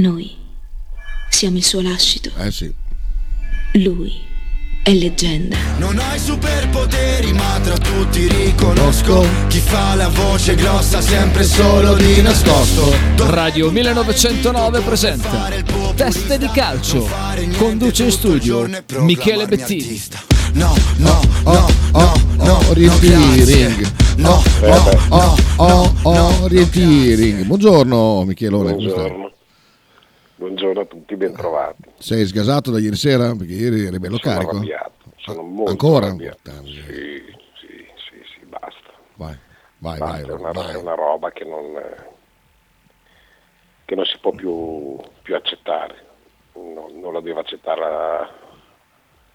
Noi siamo il suo lascito. Eh sì. Lui è leggenda. Non hai superpoteri, ma tra tutti riconosco chi fa la voce grossa sempre solo di nascosto. Radio 1909 presenta Teste di calcio. Conduce in studio Michele Bettini. No, no, Oh, no, oh, no, no, oh, rientiring. No, no, Oh, no, oh, rientiring. Buongiorno stai? Buongiorno. Buongiorno a tutti, bentrovati. Sei sgasato da ieri sera? Perché ieri eri bello sono carico. arrabbiato, sono Ah, molto Ancora? arrabbiato. Miseria. Sì, sì, sì, sì, basta. Vai, vai, Basta, vai. è, una, vai. è una roba che non, che non si può più, più accettare. Non, non la deve accettare la,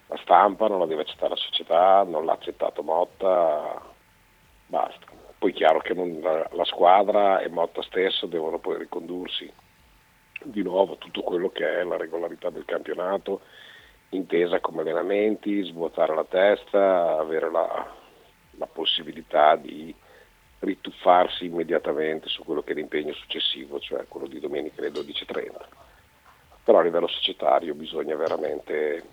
la stampa, non la deve accettare la società, non l'ha accettato Motta, basta. Poi è chiaro che non- la, la squadra e Motta stesso devono poi ricondursi di nuovo tutto quello che è la regolarità del campionato, intesa come allenamenti, svuotare la testa, avere la, la possibilità di rituffarsi immediatamente su quello che è l'impegno successivo, cioè quello di domenica alle 12.30. Però a livello societario bisogna veramente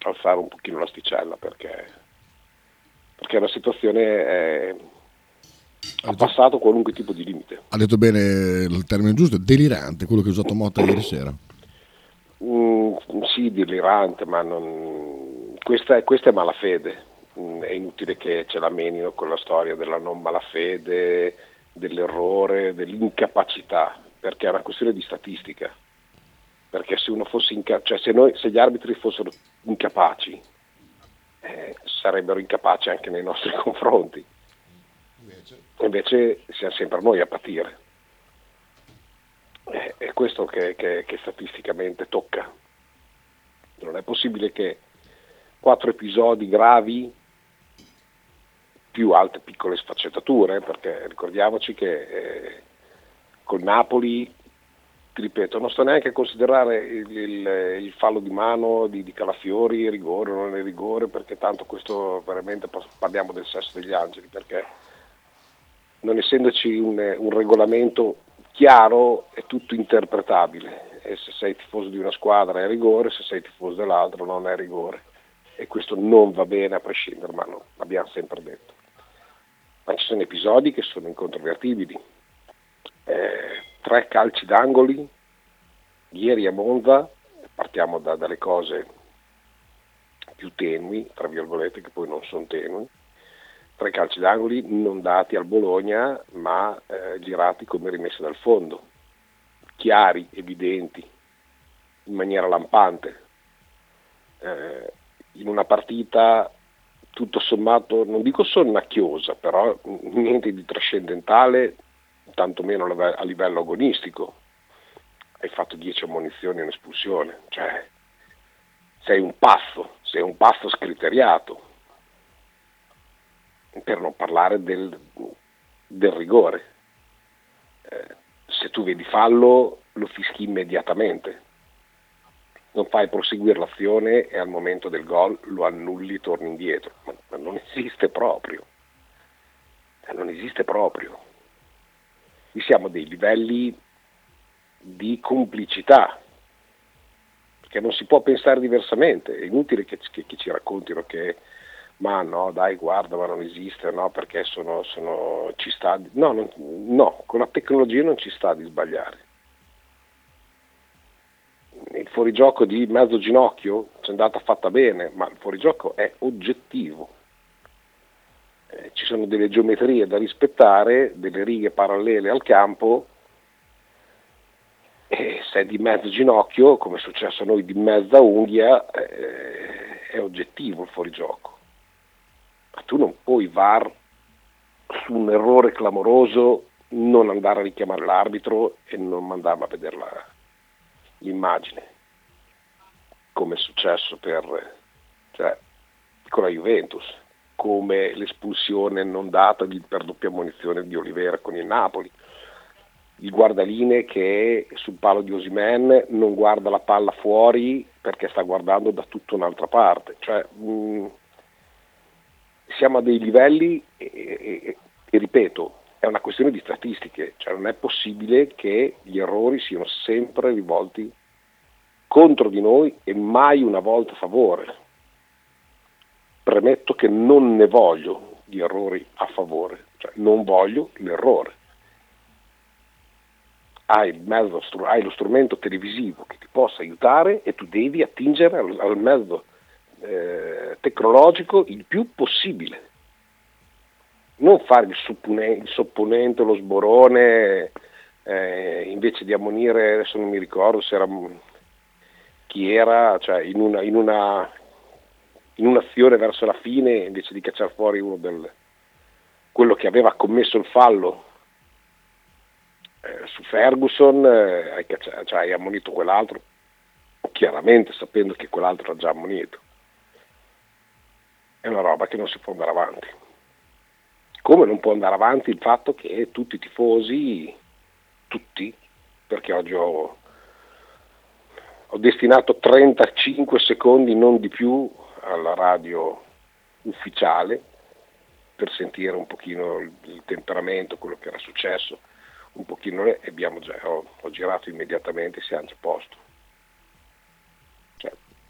alzare un pochino l'asticella perché, perché la situazione è, ha passato qualunque tipo di limite. Ha detto bene il termine giusto, delirante, quello che ha usato Motta ieri sera. Mm, sì, delirante, ma non... questa, è, questa è malafede. Mm, è inutile che ce la menino con la storia della non malafede, dell'errore, dell'incapacità, perché è una questione di statistica. Perché se uno fosse inca- cioè se, noi, se gli arbitri fossero incapaci, eh, sarebbero incapaci anche nei nostri confronti. Invece siamo sempre noi a patire. Eh, È questo che, che- che statisticamente tocca. Non è possibile che quattro episodi gravi più altre piccole sfaccettature, perché ricordiamoci che eh, col Napoli, ripeto, non sto neanche a considerare il, il- il fallo di mano di, di Calafiori, rigore o non è rigore, perché tanto questo veramente pa- parliamo del sesso degli angeli, perché non essendoci un, un regolamento chiaro è tutto interpretabile e se sei tifoso di una squadra è rigore, se sei tifoso dell'altra non è rigore e questo non va bene a prescindere, ma no, l'abbiamo sempre detto. Ma ci sono episodi che sono incontrovertibili. Eh, tre calci d'angoli, ieri a Monza, partiamo da- dalle cose più tenui, tra virgolette, che poi non sono tenui, tre calci d'angoli non dati al Bologna ma eh, girati come rimessi dal fondo, chiari, evidenti, in maniera lampante. Eh, in una partita tutto sommato, non dico sonnacchiosa, però niente di trascendentale, tantomeno a livello agonistico. Hai fatto 10 ammonizioni in espulsione, cioè sei un pazzo, sei un pazzo scriteriato per non parlare del, del rigore. Eh, se tu vedi fallo lo fischi immediatamente, non fai proseguire l'azione e al momento del gol lo annulli, torni indietro, ma, ma non esiste proprio, Eh, non esiste proprio. Qui siamo a dei livelli di complicità, perché non si può pensare diversamente, è inutile che, che- che ci raccontino che ma no, dai, guarda, ma non esiste, no, perché sono, sono- ci sta, no, non- no, con la tecnologia non ci sta di sbagliare. Il fuorigioco di mezzo ginocchio ci è andata fatta bene, ma il fuorigioco è oggettivo. Eh, ci sono delle geometrie da rispettare, delle righe parallele al campo, e se è di mezzo ginocchio, come è successo a noi di mezza unghia, eh, è oggettivo il fuorigioco ma tu non puoi VAR su un errore clamoroso non andare a richiamare l'arbitro e non mandarlo a vedere la- l'immagine, come è successo per, cioè, con la Juventus, come l'espulsione non data di- per doppia munizione di Olivera con il Napoli, il guardaline che sul palo di Osimen non guarda la palla fuori perché sta guardando da tutta un'altra parte. Cioè, mh, siamo a dei livelli, e, e- e ripeto, è una questione di statistiche, cioè non è possibile che gli errori siano sempre rivolti contro di noi e mai una volta a favore. Premetto che non ne voglio di errori a favore, cioè non voglio l'errore. Hai, mezzo, hai lo strumento televisivo che ti possa aiutare e tu devi attingere al, al mezzo eh, tecnologico il più possibile. Non fare il, supponente, il sopponente, lo sborone, eh, invece di ammonire, adesso non mi ricordo se era chi era, cioè in, una, in, una, in un'azione verso la fine, invece di cacciare fuori uno del, quello che aveva commesso il fallo eh, su Ferguson, eh, hai, cacciato, cioè, hai ammonito quell'altro, chiaramente sapendo che quell'altro era già ammonito è una roba che non si può andare avanti. Come non può andare avanti il fatto che tutti i tifosi, tutti, perché oggi ho, ho destinato 35 secondi, non di più, alla radio ufficiale per sentire un pochino il, temperamento, quello che era successo, un pochino e abbiamo già, ho, ho girato immediatamente, siamo a posto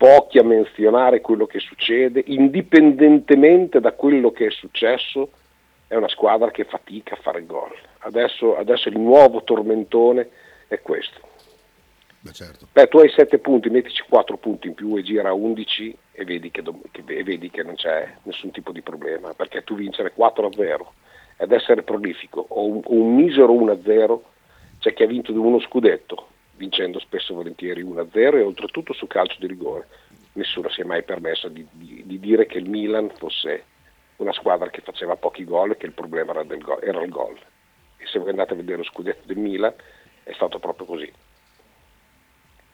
pochi a menzionare quello che succede, indipendentemente da quello che è successo, è una squadra che fatica a fare gol. Adesso, adesso il nuovo tormentone è questo. Beh, certo. Beh, tu hai 7 punti, mettici 4 punti in più e gira 11 e vedi che, che, e vedi che non c'è nessun tipo di problema, perché tu vincere 4 a 0 ed essere prolifico o un, un misero 1 a 0, c'è chi ha vinto di uno scudetto, vincendo spesso e volentieri 1-0 e oltretutto su calcio di rigore. Nessuno si è mai permesso di, di, di, dire che il Milan fosse una squadra che faceva pochi gol e che il problema era, go- era il gol. E se voi andate a vedere lo scudetto del Milan è stato proprio così.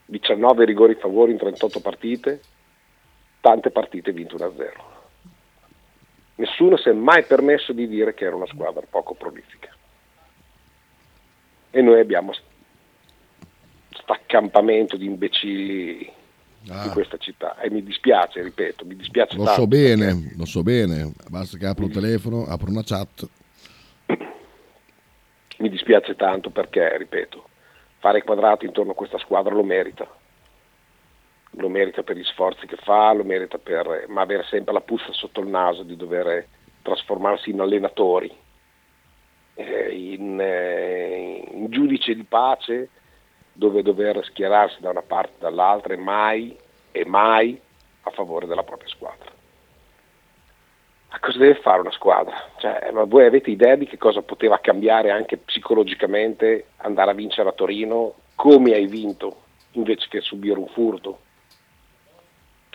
19 rigori favori in 38 partite, tante partite vinte 1-0. Nessuno si è mai permesso di dire che era una squadra poco prolifica. E noi abbiamo accampamento di imbecilli ah. in questa città e mi dispiace, ripeto, mi dispiace lo tanto. so bene, perché... lo so bene, basta che apro il telefono, apro una chat. Mi dispiace tanto perché, ripeto, fare quadrato intorno a questa squadra lo merita. Lo merita per gli sforzi che fa, lo merita per, ma avere sempre la puzza sotto il naso di dover trasformarsi in allenatori, eh, in, eh, in giudice di pace dove dover schierarsi da una parte o dall'altra e mai e mai a favore della propria squadra. Ma cosa deve fare una squadra? Cioè, ma voi avete idea di che cosa poteva cambiare anche psicologicamente andare a vincere a Torino come hai vinto invece che subire un furto?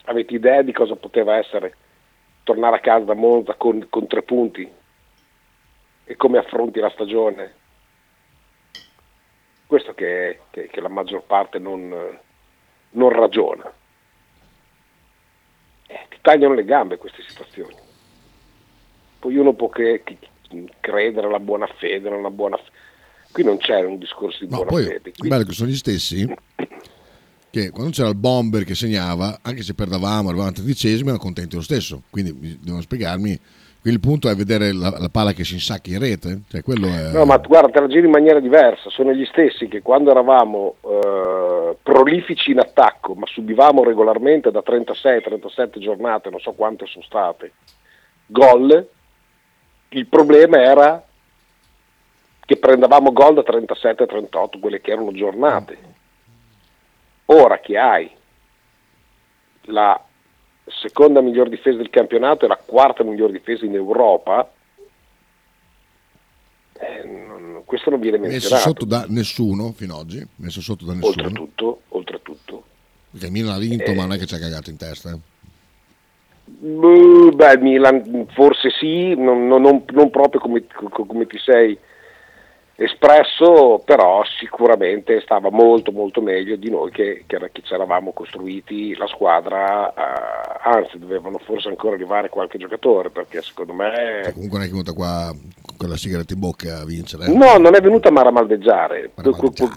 Avete idea di cosa poteva essere tornare a casa da Monza con, con tre punti e come affronti la stagione questo che, che, che la maggior parte non, non ragiona. Eh, ti tagliano le gambe queste situazioni. Poi uno può che, che credere alla buona fede, alla buona fede. Qui non c'è un discorso di no, buona poi, fede. Qui... Bello che sono gli stessi che quando c'era il bomber che segnava, anche se perdavamo, arrivavamo a tredicesimi, erano contenti lo stesso. Quindi devono spiegarmi quindi il punto è vedere la, la palla che si insacca in rete. Cioè, è... No, ma guarda, te la giri in maniera diversa. Sono gli stessi che quando eravamo eh, prolifici in attacco, ma subivamo regolarmente da 36-37 giornate, non so quante sono state, gol, il problema era che prendevamo gol da 37-38, quelle che erano giornate. Ora che hai la seconda miglior difesa del campionato e la quarta miglior difesa in Europa, eh, non, questo non viene menzionato. Messo sotto da nessuno fino ad oggi, messo sotto da nessuno. Oltretutto, oltretutto. Perché Milan ha vinto, eh, ma non è che ci ha cagato in testa. Beh, Milan forse sì, non, non, non proprio come, come ti sei espresso, però sicuramente stava molto molto meglio di noi che, che, che ci eravamo costruiti la squadra, eh, anzi dovevano forse ancora arrivare qualche giocatore perché secondo me... Cioè, comunque non è venuta qua con la sigaretta in bocca a vincere. Eh? No, non è venuta a maramaldeggiare,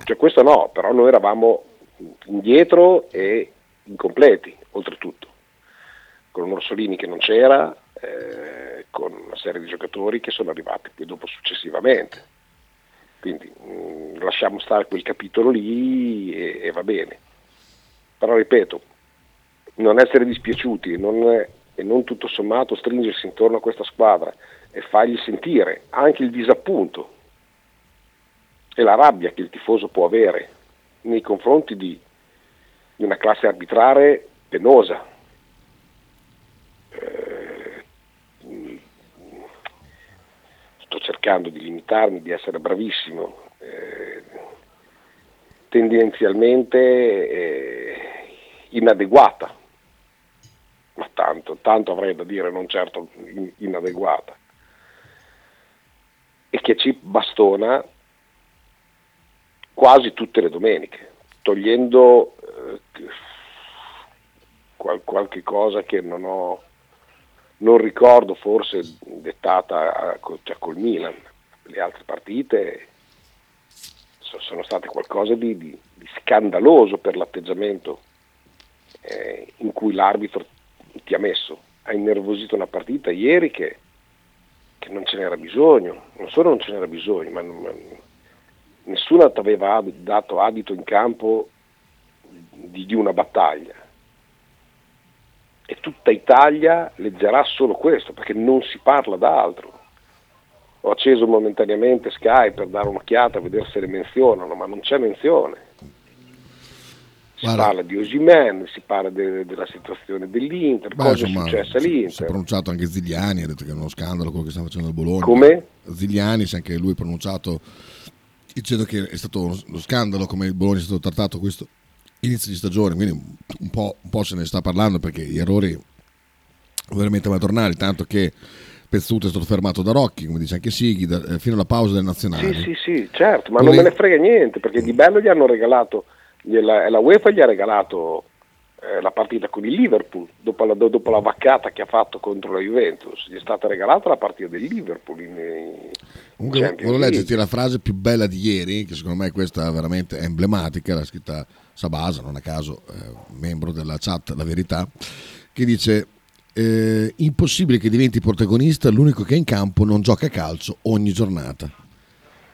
cioè, questo no, però noi eravamo indietro e incompleti oltretutto, con un Orsolini che non c'era, eh, con una serie di giocatori che sono arrivati poi dopo successivamente. Quindi mh, lasciamo stare quel capitolo lì e, e, va bene. Però ripeto, non essere dispiaciuti non e non tutto sommato stringersi intorno a questa squadra e fargli sentire anche il disappunto e la rabbia che il tifoso può avere nei confronti di, di una classe arbitrale penosa. Eh, sto cercando di limitarmi, di essere bravissimo, eh, tendenzialmente eh, inadeguata, ma tanto, tanto avrei da dire, non certo inadeguata, e che ci bastona quasi tutte le domeniche, togliendo eh, qual- qualche cosa che non ho, non ricordo forse dettata cioè col Milan. Le altre partite sono state qualcosa di, di, di scandaloso per l'atteggiamento eh, in cui l'arbitro ti ha messo. Ha innervosito una partita ieri che, che non ce n'era bisogno, non solo non ce n'era bisogno, ma, ma nessuno ti aveva dato adito in campo di, di, una battaglia. E tutta Italia leggerà solo questo, perché non si parla d'altro. Ho acceso momentaneamente Sky per dare un'occhiata, a vedere se le menzionano, ma non c'è menzione. Si Guarda, parla di Osimen, si parla de, della situazione dell'Inter, beh, cosa insomma, è successo all'Inter. Si è pronunciato anche Zigliani, ha detto che è uno scandalo quello che sta facendo il Bologna. Come? Zigliani, si è anche lui pronunciato dicendo che è stato uno scandalo come il Bologna è stato trattato questo inizio di stagione, quindi un po', un po se ne sta parlando perché gli errori veramente madornali, tanto che Pezzuto è stato fermato da Rocchi, come dice anche Sighi, da, eh, fino alla pausa del nazionale. Sì, sì, sì, certo, ma Con non me ne frega niente, perché di bello gli hanno regalato, gliela, la UEFA gli ha regalato eh, la partita con il Liverpool, dopo la, dopo la, vaccata che ha fatto contro la Juventus, gli è stata regalata la partita del Liverpool. In, in Comunque, volevo leggerti la frase più bella di ieri, che secondo me questa veramente è emblematica, l'ha scritta Sabasa, non a caso, eh, membro della chat La Verità, che dice eh, impossibile che diventi protagonista l'unico che è in campo non gioca a calcio ogni giornata.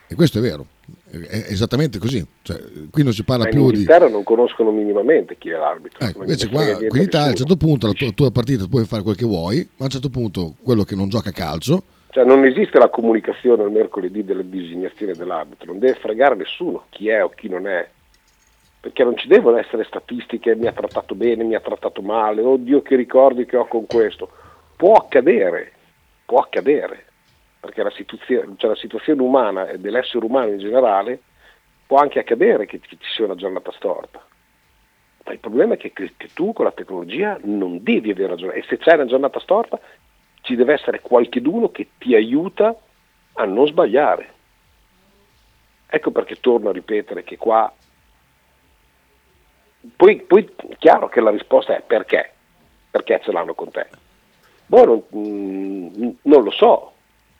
E questo è vero, è esattamente così. Cioè, qui non si parla Ma più in Inghilterra non conoscono minimamente chi è l'arbitro. Ecco, invece qua, in Italia a un certo punto la tua, tua partita puoi fare quel che vuoi, ma a un certo punto quello che non gioca a calcio cioè non esiste la comunicazione il mercoledì delle designazioni dell'arbitro, non deve fregare nessuno chi è o chi non è, perché non ci devono essere statistiche, mi ha trattato bene, mi ha trattato male, oddio che ricordi che ho con questo. Può accadere, può accadere, perché la situazione, cioè la situazione umana e dell'essere umano in generale può anche accadere che ci sia una giornata storta. Ma il problema è che, che tu con la tecnologia non devi avere ragione e se c'è una giornata storta ci deve essere qualcuno che ti aiuta a non sbagliare. Ecco perché torno a ripetere che qua... Poi, poi chiaro che la risposta è perché? Perché ce l'hanno con te? Boh, non, mm, non lo so,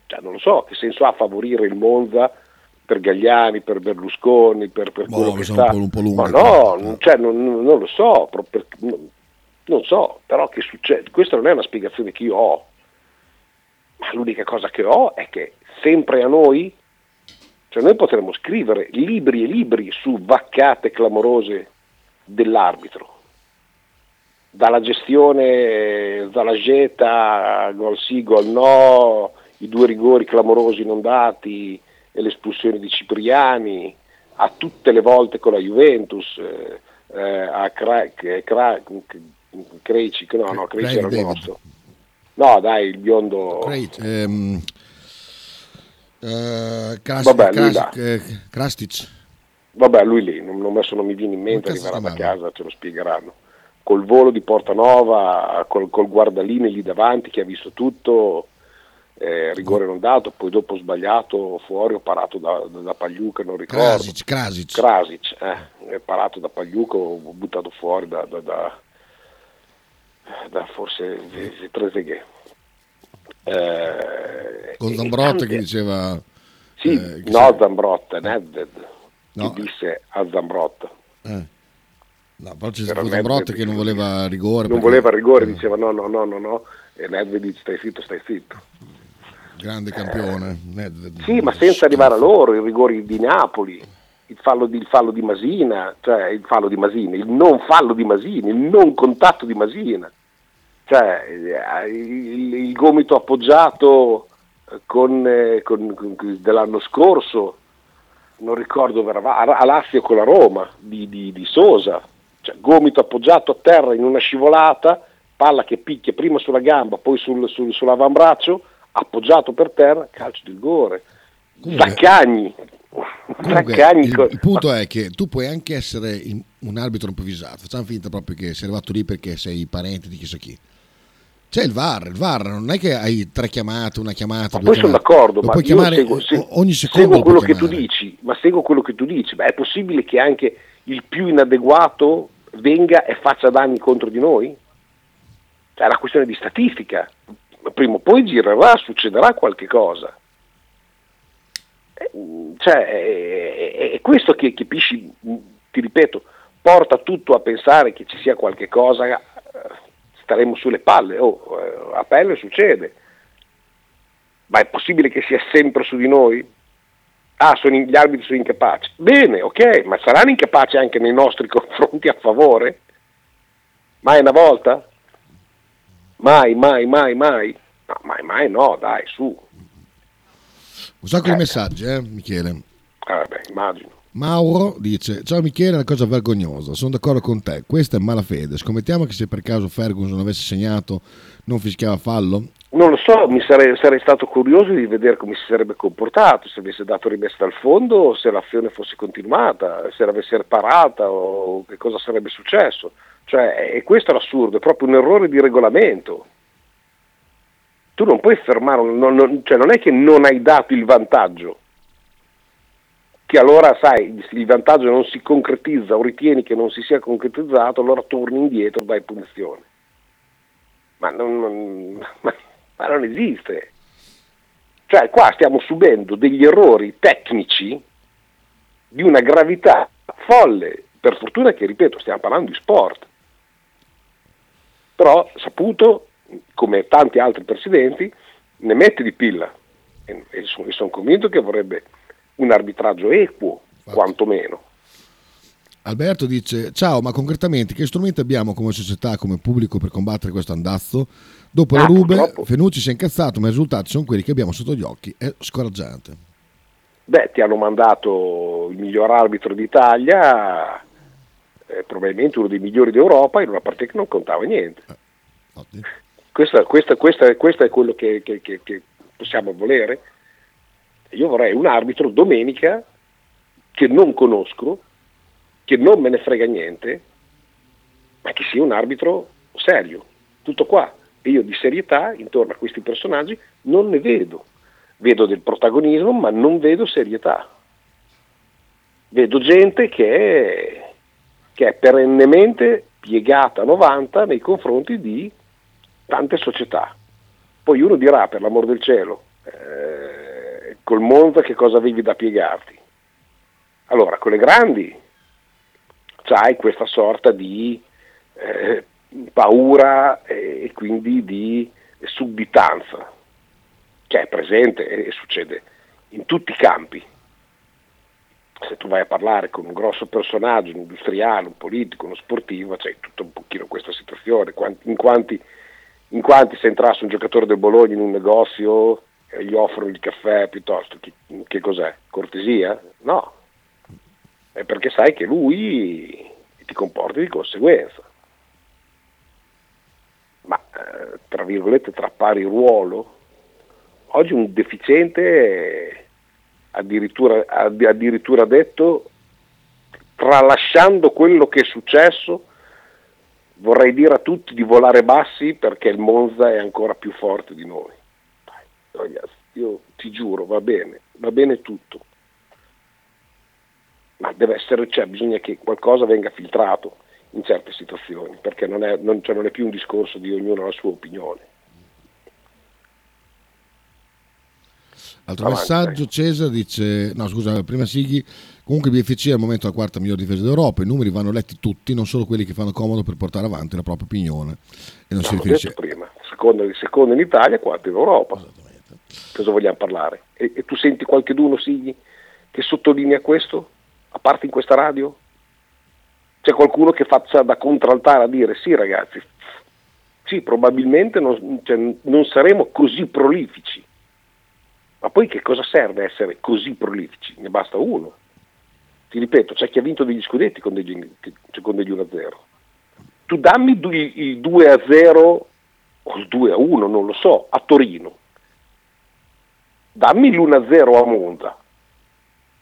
cioè, non lo so, che senso ha favorire il Monza per Gagliani, per Berlusconi, per, per quello boh, che sta... Un po', un po Ma no, cioè, non, non, lo so, per, non so, però che succede, questa non è una spiegazione che io ho, ma l'unica cosa che ho è che sempre a noi, cioè noi potremmo scrivere libri e libri su vaccate clamorose dell'arbitro, dalla gestione Zalageta, gol sì, gol no, i due rigori clamorosi non dati e l'espulsione di Cipriani, a tutte le volte con la Juventus, eh, eh a Cra- Cra- Creci, no, no, Creci era il nostro No, dai, il biondo. Great. Um, uh, Kras- Vabbè, Kras- eh, Krastic. Vabbè, lui lì, non, non messo, non mi viene in mente, arriverà da casa, ce lo spiegheranno. Col volo di Portanova, col, col guardalini lì davanti che ha visto tutto, eh, rigore non dato, poi dopo sbagliato fuori, ho parato da, da, da Pagliuca, non ricordo. Krasic, Krasic. Krasic, eh, è parato da Pagliuca, ho buttato fuori da, da, da da forse Trezeguet. Eh, Con Zambrotta che diceva... Sì, eh, no. Zambrotta, Nedved, no. disse a Zambrotta. Eh. No, però c'è stato Zambrotta che non voleva rigore. Non perché... voleva rigore, diceva no, no, no, no, no. e Nedved dice stai zitto, stai zitto. Grande campione. Nedved. Sì, ma senza arrivare a loro, i rigori di Napoli, il fallo di, il fallo di Masina, cioè il fallo di Masina, il non fallo di Masina, il non contatto di Masina, cioè eh, il, il gomito appoggiato con, eh, con, con- dell'anno scorso, non ricordo dove eravamo, a Lazio con la Roma, di, di- di Sosa, cioè gomito appoggiato a terra in una scivolata, palla che picchia prima sulla gamba, poi sul, sul- sull'avambraccio, appoggiato per terra, calcio di rigore. Zaccagni, Zaccagni il, il punto è che tu puoi anche essere un arbitro improvvisato, facciamo finta proprio che sei arrivato lì perché sei parente di chissà chi. C'è il VAR, il VAR non è che hai tre chiamate, una chiamata, Ma poi sono chiamate. d'accordo, Lo ma puoi chiamare seguo, se- ogni secondo. seguo lo quello che tu dici, ma seguo quello che tu dici. Beh, è possibile che anche il più inadeguato venga e faccia danni contro di noi? Cioè, è una questione di statistica. Prima o poi girerà, succederà qualche cosa. Eh, Cioè, è, è- è questo che, che Pisci, mh, ti ripeto, porta tutto a pensare che ci sia qualche cosa, staremo sulle palle. Oh, eh, a pelle succede. Ma è possibile che sia sempre su di noi? Ah, sono in- gli arbitri sono incapaci. Bene, ok, ma saranno incapaci anche nei nostri confronti a favore? Mai una volta? Mai, mai, mai, mai? No, mai, mai no, dai, su. Un sacco di Eh. messaggi, eh, Michele. Ah, vabbè, immagino. Mauro dice: Ciao Michele, è una cosa vergognosa. Sono d'accordo con te. Questa è malafede. Scommettiamo che se per caso Ferguson avesse segnato, non fischiava fallo? Non lo so, mi sarei, sarei stato curioso di vedere come si sarebbe comportato, se avesse dato rimessa dal fondo, o se l'azione fosse continuata, se l'avesse reparata o che cosa sarebbe successo. Cioè, e questo è l'assurdo, è proprio un errore di regolamento. Tu non puoi fermare, non, non- cioè non è che non hai dato il vantaggio, che allora sai, il vantaggio non si concretizza o ritieni che non si sia concretizzato, allora torni indietro, dai punizione ma non, non- ma- ma non esiste. Cioè qua stiamo subendo degli errori tecnici di una gravità folle, per fortuna che, ripeto, stiamo parlando di sport. Però saputo, come tanti altri presidenti, ne mette di pilla e, e sono convinto che vorrebbe un arbitraggio equo, quantomeno. Alberto dice: Ciao, ma concretamente che strumenti abbiamo come società, come pubblico per combattere questo andazzo? Dopo Ah, rube, purtroppo. Fenucci si è incazzato, ma i risultati sono quelli che abbiamo sotto gli occhi. È scoraggiante. Beh, ti hanno mandato il miglior arbitro d'Italia, eh, probabilmente uno dei migliori d'Europa, in una partita che non contava niente. Ottimo. Questo, questo- questo- questo è quello che, che- che- che possiamo volere. Io vorrei un arbitro domenica che non conosco, che non me ne frega niente, ma che sia un arbitro serio. Tutto qua. E io di serietà intorno a questi personaggi non ne vedo. Vedo del protagonismo, ma non vedo serietà. Vedo gente che è, che è perennemente piegata a 90 nei confronti di tante società. Poi uno dirà, per l'amor del cielo, eh, col Monza che cosa avevi da piegarti? Allora, con le grandi c'hai questa sorta di eh, paura e, quindi di sudditanza che è presente e, succede in tutti i campi. Se tu vai a parlare con un grosso personaggio, un industriale, un politico, uno sportivo, c'è tutta un pochino questa situazione. In, quanti, in quanti se entrasse un giocatore del Bologna in un negozio gli offrono il caffè piuttosto, che, che cos'è? Cortesia? No, è perché sai che lui ti comporti di conseguenza. Ma eh, tra virgolette tra pari ruolo, oggi un deficiente addirittura, addi- addirittura detto, tralasciando quello che è successo, vorrei dire a tutti di volare bassi perché il Monza è ancora più forte di noi. Ragazzi, io ti giuro, va bene, va bene tutto ma deve essere, cioè, bisogna che qualcosa venga filtrato in certe situazioni, perché non è, non, cioè, non è più un discorso di ognuno la sua opinione. Altro Avanti, messaggio. Cesare dice, no scusa, prima Sighi, comunque BFC è al momento la quarta miglior difesa d'Europa, i numeri vanno letti tutti, non solo quelli che fanno comodo per portare avanti la propria opinione. E non si L'ho riferisce... prima, seconda, seconda in Italia, quarta in Europa. Cosa vogliamo parlare? E, e tu senti qualcuno Sigli, che sottolinea questo, a parte in questa radio? C'è qualcuno che faccia da contraltare a dire sì ragazzi, sì, probabilmente non, cioè, non saremo così prolifici. Ma poi che cosa serve essere così prolifici? Ne basta uno. Ti ripeto, c'è chi ha vinto degli scudetti con degli, con degli 1-0. Tu dammi il 2-0 o il 2-1, non lo so, a Torino. Dammi l'1-0 a Monza.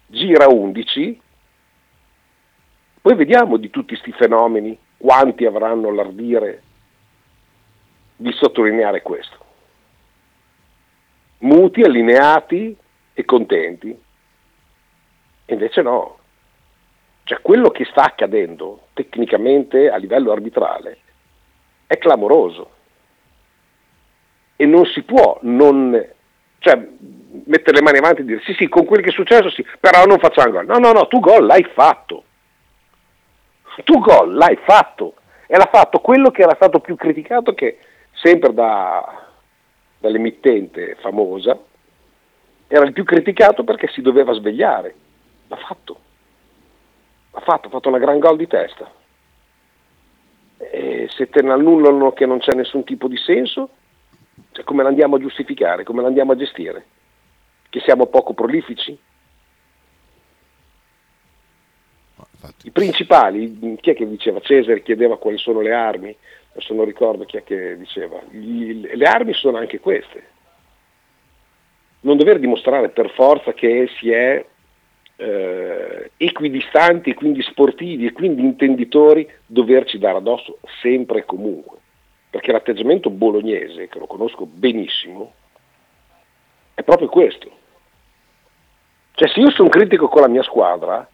Gira 11 poi vediamo di tutti questi fenomeni quanti avranno l'ardire di sottolineare questo. Muti, allineati e contenti. Invece no. Cioè quello che sta accadendo tecnicamente a livello arbitrale è clamoroso. E non si può non cioè, mettere le mani avanti e dire sì sì, con quel che è successo sì, però non facciamo gol. No, no, no, tu gol l'hai fatto. Tu gol l'hai fatto. E l'ha fatto quello che era stato più criticato che sempre da, dall'emittente famosa era il più criticato perché si doveva svegliare. L'ha fatto. L'ha fatto, ha fatto una gran gol di testa. E se te ne annullano che non c'è nessun tipo di senso cioè come l'andiamo a giustificare, come l'andiamo a gestire che siamo poco prolifici I principali, chi è che diceva? Cesare chiedeva quali sono le armi, adesso non ricordo chi è che diceva. Le armi sono anche queste. Non dover dimostrare per forza che si è eh, equidistanti, quindi sportivi e quindi intenditori, doverci dare addosso sempre e comunque. Perché l'atteggiamento bolognese, che lo conosco benissimo, è proprio questo. Cioè se io sono critico con la mia squadra,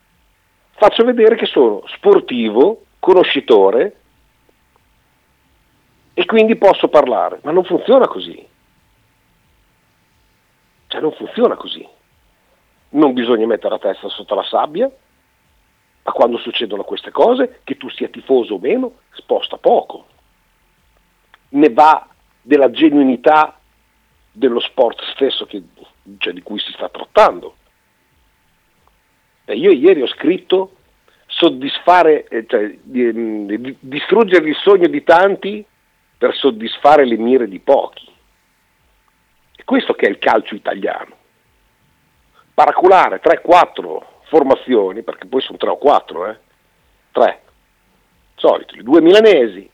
faccio vedere che sono sportivo, conoscitore e quindi posso parlare, ma non funziona così. Cioè non funziona così. Non bisogna mettere la testa sotto la sabbia, ma quando succedono queste cose, che tu sia tifoso o meno, sposta poco. Ne va della genuinità dello sport stesso che, cioè, di cui si sta trattando. Io ieri ho scritto soddisfare, eh, cioè, di, distruggere il sogno di tanti per soddisfare le mire di pochi. È questo che è il calcio italiano. Paraculare 3-4 formazioni, perché poi sono 3 o 4, eh? 3, soliti, due milanesi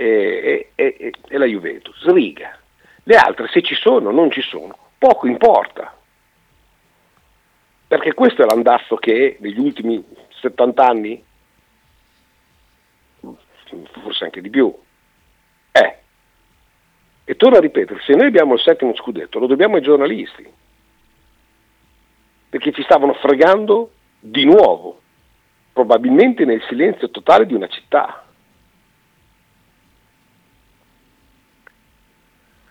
e, e, e, la Juventus, riga. Le altre se ci sono o non ci sono, poco importa perché questo è l'andazzo che negli ultimi 70 anni, forse anche di più, è. E torno a ripetere, se noi abbiamo il settimo scudetto lo dobbiamo ai giornalisti, perché ci stavano fregando di nuovo, probabilmente nel silenzio totale di una città.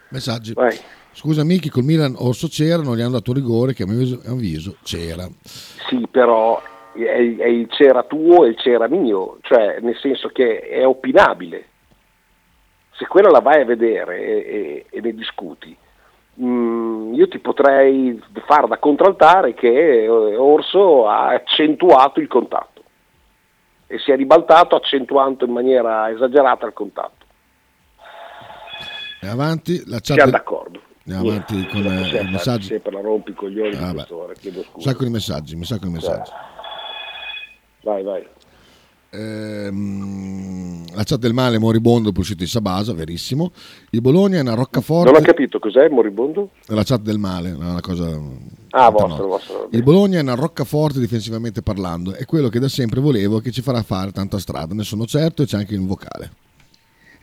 Messaggi. Vai. Scusa Miki, col Milan Orso c'era, non gli hanno dato rigore che a mio avviso c'era. Sì, però è, è il c'era tuo e il c'era mio, cioè nel senso che è opinabile. Se quella la vai a vedere e, e, e ne discuti, mh, mm, io ti potrei far da contraltare che Orso ha accentuato il contatto e si è ribaltato accentuando in maniera esagerata il contatto. E avanti, la chat... Siamo d'accordo. Andiamo avanti yeah. con eh, i messaggi. Sempre la rompi coglioni ah, chiedo scusa. Un sacco di messaggi, un sacco di messaggi. Vai, vai. Ehm, la chat del male moribondo uscito di Sabasa, verissimo. Il Bologna è una roccaforte. Non ho capito cos'è moribondo? La chat del male, è una cosa. Ah, vostro, vostro. Il Bologna è una roccaforte difensivamente parlando. È quello che da sempre volevo e che ci farà fare tanta strada. Ne sono certo e c'è anche un vocale.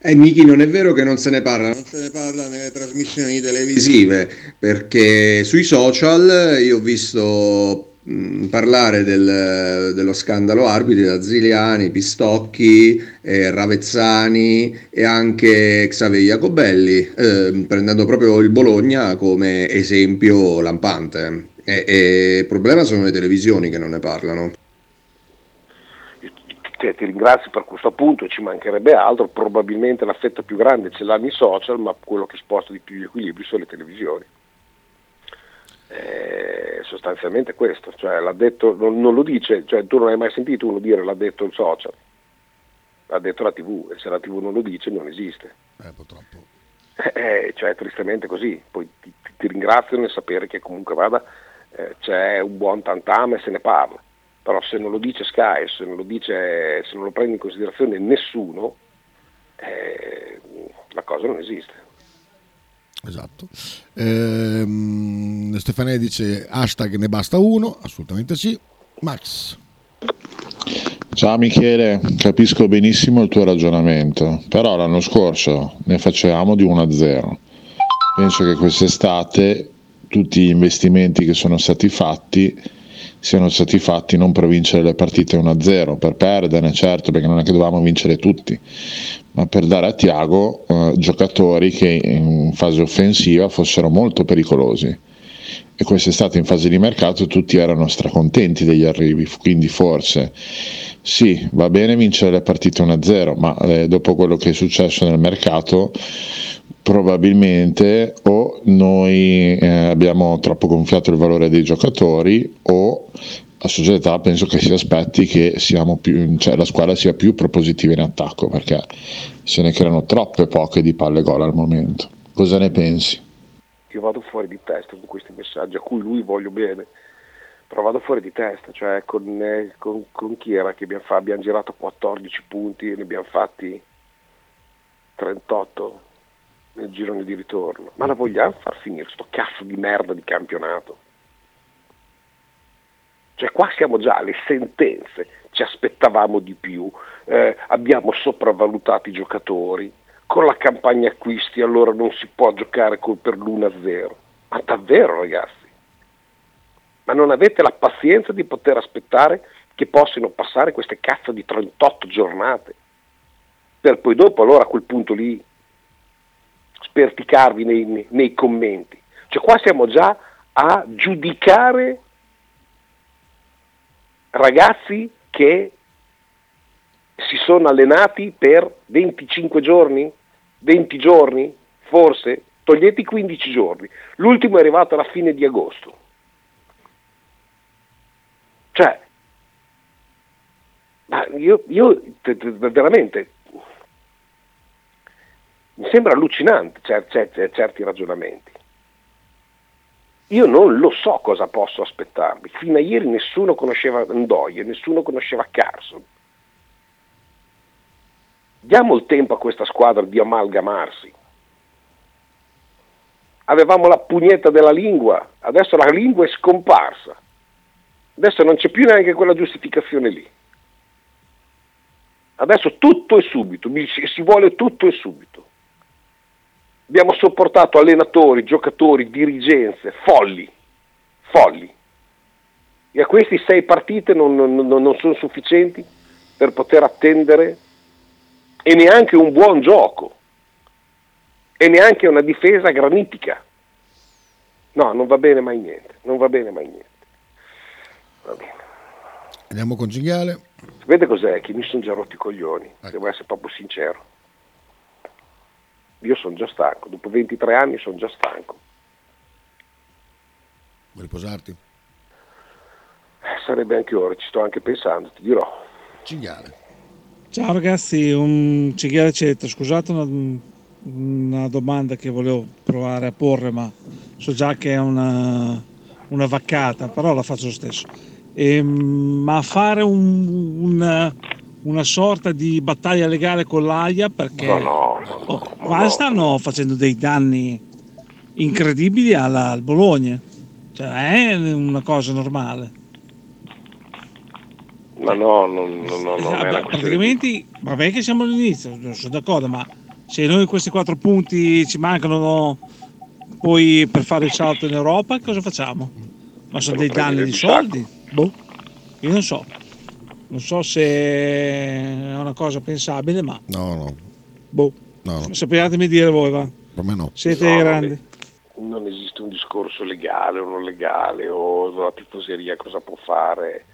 Eh, Miki, non è vero che non se ne parla, non se ne parla nelle trasmissioni televisive, perché sui social io ho visto mh, parlare del, dello scandalo arbitri da Ziliani, Pistocchi, eh, Ravezzani e anche Xavier Jacobelli, eh, prendendo proprio il Bologna come esempio lampante. E, e il problema sono le televisioni che non ne parlano. Cioè, ti ringrazio per questo appunto, ci mancherebbe altro, probabilmente la fetta più grande ce l'hanno i social, ma quello che sposta di più gli equilibri sono le televisioni. Eh, sostanzialmente questo, cioè, l'ha detto, non, non, lo dice, cioè, tu non hai mai sentito uno dire l'ha detto il social, l'ha detto la tv e se la tv non lo dice non esiste. Eh, purtroppo. Eh, cioè, tristemente così, poi ti, ti, ti ringrazio nel sapere che comunque vada, eh, c'è un buon tantame e se ne parla però se non lo dice Sky, se non lo, dice, se non lo prende in considerazione nessuno, eh, la cosa non esiste. Esatto. Ehm, Stefanè dice hashtag ne basta uno, assolutamente sì. Max. Ciao Michele, capisco benissimo il tuo ragionamento, però l'anno scorso ne facevamo di 1-0. Penso che quest'estate tutti gli investimenti che sono stati fatti siano stati fatti non per vincere le partite 1-0, per perderne, certo, perché non è che dovevamo vincere tutti, ma per dare a Tiago eh, giocatori che in fase offensiva fossero molto pericolosi. E quest'estate in fase di mercato tutti erano stracontenti degli arrivi, quindi forse sì, va bene vincere le partite 1-0, ma eh, dopo quello che è successo nel mercato probabilmente o noi eh, abbiamo troppo gonfiato il valore dei giocatori o la società penso che si aspetti che più, cioè la squadra sia più propositiva in attacco perché se ne creano troppe poche di palle gol al momento. Cosa ne pensi? Io vado fuori di testa con questi messaggi a cui lui voglio bene, però vado fuori di testa, cioè con, eh, con, con chi era che abbiamo, fatto, abbiamo girato 14 punti e ne abbiamo fatti 38 nel girone di ritorno. Ma la vogliamo far finire sto cazzo di merda di campionato? Cioè qua siamo già alle sentenze, ci aspettavamo di più, eh, abbiamo sopravvalutato i giocatori, con la campagna acquisti allora non si può giocare col per l'1-0. Ma davvero ragazzi? Ma non avete la pazienza di poter aspettare che possano passare queste cazzo di 38 giornate? Per poi dopo allora a quel punto lì sperticarvi nei, nei commenti. Cioè qua siamo già a giudicare ragazzi che si sono allenati per 25 giorni, 20 giorni, forse, togliete i 15 giorni. L'ultimo è arrivato alla fine di agosto. Cioè, io, io veramente mi sembra allucinante certi, certi ragionamenti. Io non lo so cosa posso aspettarmi. Fino a ieri nessuno conosceva Ndoye, nessuno conosceva Carson. Diamo il tempo a questa squadra di amalgamarsi. Avevamo la pugnetta della lingua, adesso la lingua è scomparsa. Adesso non c'è più neanche quella giustificazione lì. Adesso tutto è subito, si vuole tutto e subito. Abbiamo sopportato allenatori, giocatori, dirigenze, folli, folli. E a questi sei partite non, non, non sono sufficienti per poter attendere e neanche un buon gioco e neanche una difesa granitica. No, non va bene mai niente, non va bene mai niente. Va bene. Andiamo con Cinghiale. Sapete cos'è? Che mi sono già rotti i coglioni, ecco. devo essere proprio sincero. Io sono già stanco, dopo 23 anni sono già stanco. Vuoi riposarti? Eh, sarebbe anche ora, ci sto anche pensando, ti dirò. Cinghiale. Ciao ragazzi, un cinghiale eccetera, scusate una, una, domanda che volevo provare a porre, ma so già che è una, una vaccata, però la faccio lo stesso. E, ehm, ma fare un, una, una sorta di battaglia legale con l'AIA perché no, no, no, oh, qua stanno facendo dei danni incredibili alla, al Bologna. Cioè, è una cosa normale. Ma no, non, no, no, no, eh, praticamente, vabbè che siamo all'inizio, sono d'accordo, ma se noi questi quattro punti ci mancano poi per fare il salto in Europa, cosa facciamo? Ma sono dei danni di soldi? Boh, io non so. Non so se è una cosa pensabile, ma... No, no. Boh. No, no. Sappiatemi dire voi, va. Per me no. Siete no, grandi. Non esiste un discorso legale o non legale o la tifoseria cosa può fare.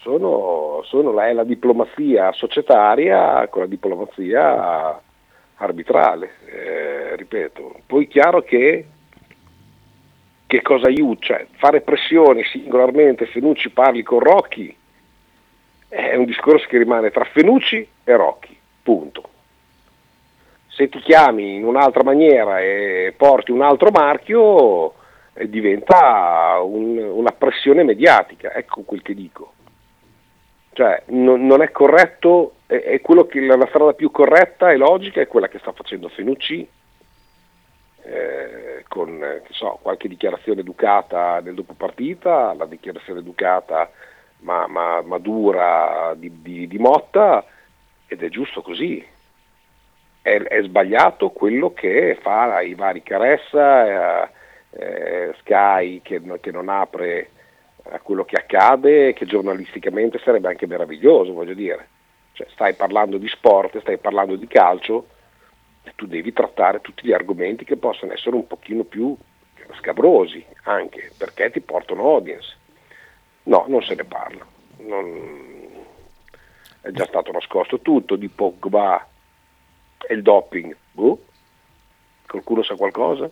sono, sono la, è la diplomazia societaria con la diplomazia arbitrale, eh, ripeto. Poi chiaro che che cosa aiuta? Cioè, fare pressioni singolarmente, Fenucci parli con Rocchi, è un discorso che rimane tra Fenucci e Rocchi, punto. Se ti chiami in un'altra maniera e porti un altro marchio, eh, diventa un, una pressione mediatica, ecco quel che dico. Cioè, non, non è corretto, è, è che la strada più corretta e logica è quella che sta facendo Fenucci eh, con eh, so, qualche dichiarazione educata nel dopo partita, la dichiarazione educata ma, ma, ma dura di, di, di, Motta ed è giusto così. È, è, sbagliato quello che fa i vari Caressa, eh, eh, Sky che, che non apre a quello che accade, che giornalisticamente sarebbe anche meraviglioso, voglio dire. Cioè, stai parlando di sport, stai parlando di calcio, tu devi trattare tutti gli argomenti che possono essere un pochino più scabrosi anche perché ti portano audience. No, non se ne parla. Non... È già stato nascosto tutto di Pogba e il doping. Uh? Qualcuno sa qualcosa?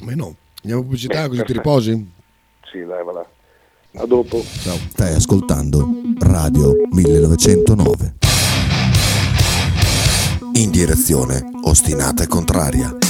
Ma no. Andiamo a pubblicità Beh, così perfetto. ti riposi? Sì, dai, va là. A dopo. Ciao. Stai ascoltando Radio 1909 in direzione ostinata e contraria.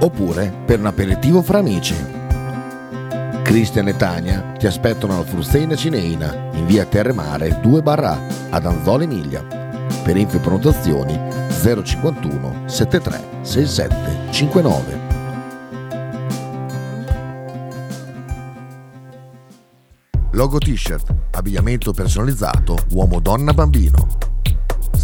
oppure per un aperitivo fra amici. Cristian e Tania ti aspettano alla Frusteina Cineina in via Terremare 2 barra ad Anzola Emilia. Per info e prenotazioni 051 73 67 59. Logo t-shirt, abbigliamento personalizzato uomo, donna, bambino.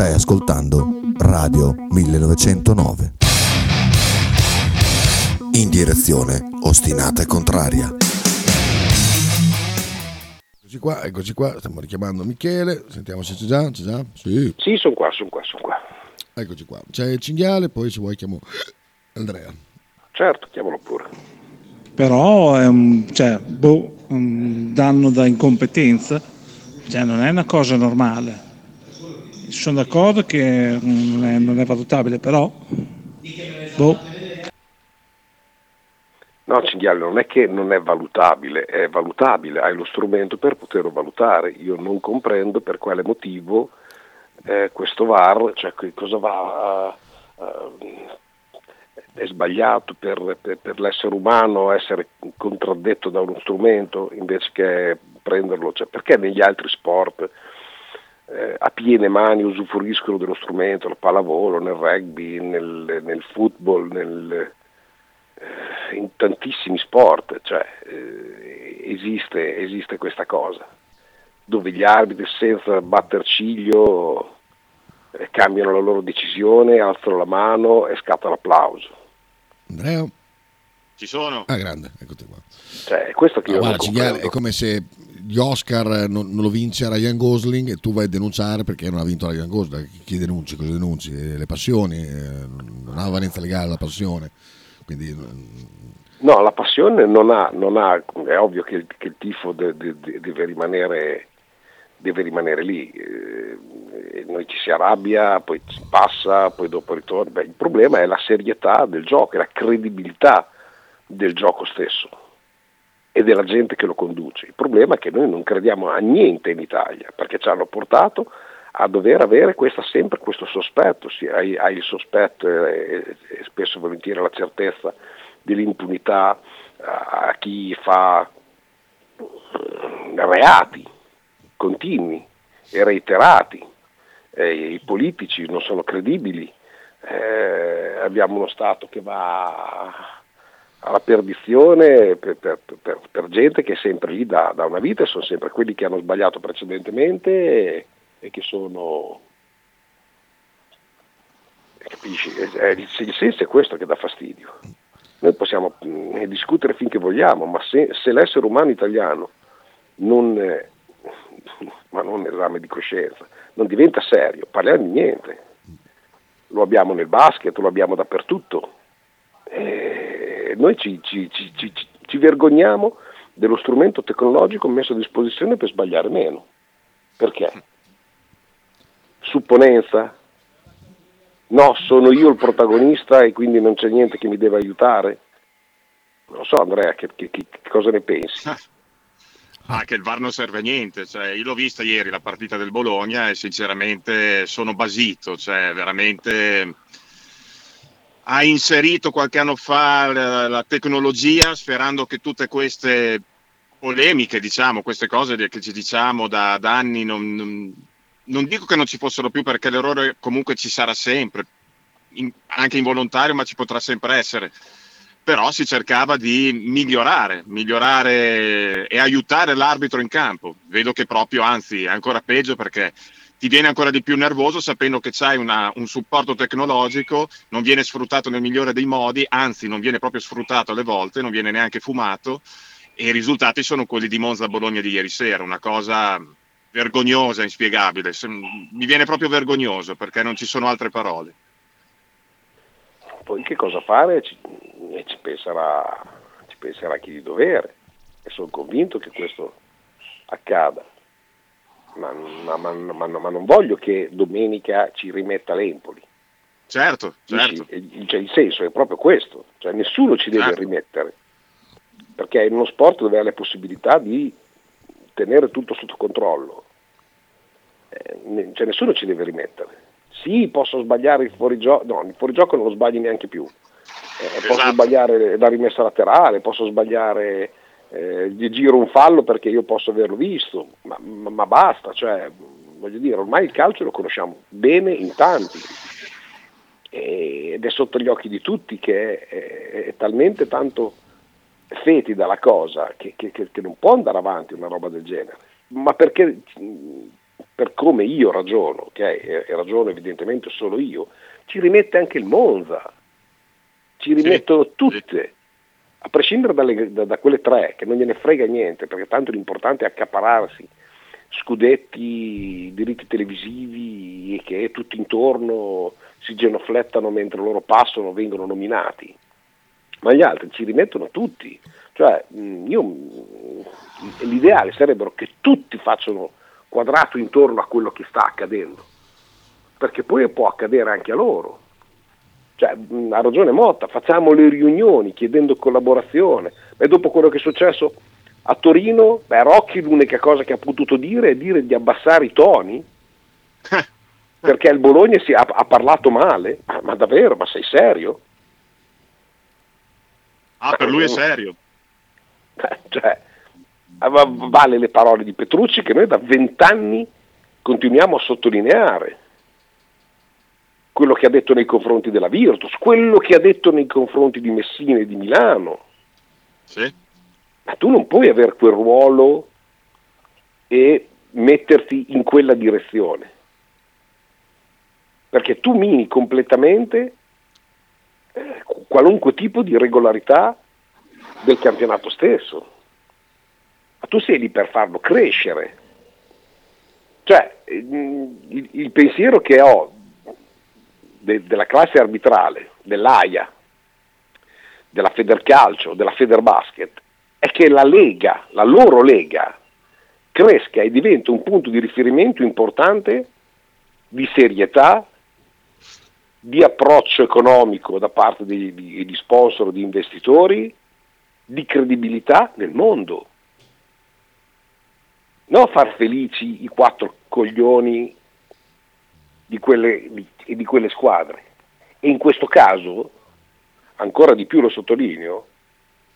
Stai ascoltando Radio 1909. In direzione ostinata e contraria. Eccoci qua, eccoci qua, stiamo richiamando Michele, sentiamo se c'è già, c'è già? Sì. Sì, sono qua, sono qua, sono qua. Eccoci qua, c'è il cinghiale, poi se vuoi chiamo Andrea. Certo, chiamalo pure. Però è un, cioè, boh, un danno da incompetenza, cioè non è una cosa normale. Sono d'accordo che non è, non è valutabile, però boh. No, cinghiale, non è che non è valutabile, è valutabile, hai lo strumento per poterlo valutare. Io non comprendo per quale motivo eh, questo VAR, cioè cosa va, uh, è sbagliato per, per, per, l'essere umano essere contraddetto da uno strumento invece che prenderlo, cioè, perché negli altri sport eh, a piene mani usufruiscono dello strumento, la pallavolo, nel rugby, nel, nel football, nel, eh, in tantissimi sport, cioè, eh, esiste, esiste, questa cosa, dove gli arbitri senza batter ciglio eh, cambiano la loro decisione, alzano la mano e scatta l'applauso. Andrea? Ci sono. Ah, grande, eccoti qua. Cioè, questo che no, io guarda, Cinghiale, è come se gli Oscar non, non, lo vince Ryan Gosling e tu vai a denunciare perché non ha vinto Ryan Gosling. Chi denunci? Cosa denunci? Le passioni? Eh, non ha valenza legale la passione. Quindi, no, la passione non ha, non ha è ovvio che il, che il tifo de, de, de, deve, rimanere, deve rimanere lì. Eh, noi ci si arrabbia, poi si passa, poi dopo ritorna. Beh, il problema è la serietà del gioco, la credibilità del gioco stesso e della gente che lo conduce. Il problema è che noi non crediamo a niente in Italia perché ci hanno portato a dover avere questa, sempre questo sospetto, sì, hai, hai, il sospetto e, e, spesso e volentieri la certezza dell'impunità a chi fa reati continui e reiterati, eh, i politici non sono credibili, eh, abbiamo uno Stato che va alla perdizione per, per, per, per, gente che è sempre lì da, da, una vita e sono sempre quelli che hanno sbagliato precedentemente e, e che sono... Capisci? È, il senso è questo che dà fastidio. Noi possiamo mh, discutere finché vogliamo, ma se, se l'essere umano italiano non, eh, ma non esame di coscienza, non diventa serio, parliamo di niente. Lo abbiamo nel basket, lo abbiamo dappertutto. E noi ci, ci, ci, ci vergogniamo dello strumento tecnologico messo a disposizione per sbagliare meno. Perché? Supponenza? No, sono io il protagonista e quindi non c'è niente che mi deve aiutare? Non lo so Andrea, che, che, che cosa ne pensi? Ah, che il VAR non serve a niente, cioè, io l'ho vista ieri la partita del Bologna e sinceramente sono basito, cioè veramente ha inserito qualche anno fa la, la tecnologia sperando che tutte queste polemiche, diciamo, queste cose che ci diciamo da, da anni non, non, non, dico che non ci fossero più perché l'errore comunque ci sarà sempre, in, anche involontario, ma ci potrà sempre essere però si cercava di migliorare, migliorare e aiutare l'arbitro in campo. Vedo che proprio, anzi, è ancora peggio perché ti viene ancora di più nervoso sapendo che c'hai una, un supporto tecnologico, non viene sfruttato nel migliore dei modi, anzi non viene proprio sfruttato alle volte, non viene neanche fumato e i risultati sono quelli di Monza Bologna di ieri sera, una cosa vergognosa, inspiegabile. Mi viene proprio vergognoso perché non ci sono altre parole. Poi che cosa fare? Ci, ci, penserà, ci penserà chi di dovere e sono convinto che questo accada. Ma, ma, ma, ma, non voglio che domenica ci rimetta l'Empoli. Certo, certo. Cioè, il senso è proprio questo, cioè, nessuno ci deve certo. rimettere, perché è uno sport dove hai la possibilità di tenere tutto sotto controllo, eh, cioè, nessuno ci deve rimettere. Sì, posso sbagliare il fuorigioco, no, il fuorigioco non lo sbagli neanche più. Eh, esatto. Posso sbagliare la rimessa laterale, posso sbagliare eh, di giro un fallo perché io posso averlo visto, ma, ma, ma, basta, cioè, voglio dire, ormai il calcio lo conosciamo bene in tanti. Ed è sotto gli occhi di tutti che è, è, talmente tanto fetida la cosa che, che, che, non può andare avanti una roba del genere, ma perché per come io ragiono, okay, e, ragiono evidentemente solo io, ci rimette anche il Monza, ci rimettono tutte, a prescindere dalle, da, da, quelle tre, che non gliene frega niente, perché tanto l'importante è accapararsi scudetti, diritti televisivi e che tutti intorno si genoflettano mentre loro passano, vengono nominati. Ma gli altri ci rimettono tutti. Cioè, io, l'ideale sarebbero che tutti facciano quadrato intorno a quello che sta accadendo, perché poi può accadere anche a loro. Cioè, mh, ha ragione Motta, facciamo le riunioni chiedendo collaborazione. E dopo quello che è successo a Torino, beh, Rocchi l'unica cosa che ha potuto dire è dire di abbassare i toni, perché il Bologna si, ha, ha parlato male. Ma, ma davvero, ma sei serio? Ah, per lui è serio. Eh, cioè, eh, va- vale le parole di Petrucci che noi da vent'anni continuiamo a sottolineare quello che ha detto nei confronti della Virtus, quello che ha detto nei confronti di Messina e di Milano. Sì. Ma tu non puoi avere quel ruolo e metterti in quella direzione. Perché tu mini completamente eh, qualunque tipo di regolarità del campionato stesso. Ma tu sei lì per farlo crescere. Cioè, il, il pensiero che ho de- della classe arbitrale, dell'AIA, della Federcalcio, della Federbasket, è che la Lega, la loro Lega, cresca e diventa un punto di riferimento importante di serietà, di approccio economico da parte di sponsor, di investitori, di credibilità nel mondo. Non far felici i quattro coglioni di quelle, di, di quelle squadre. E in questo caso, ancora di più lo sottolineo,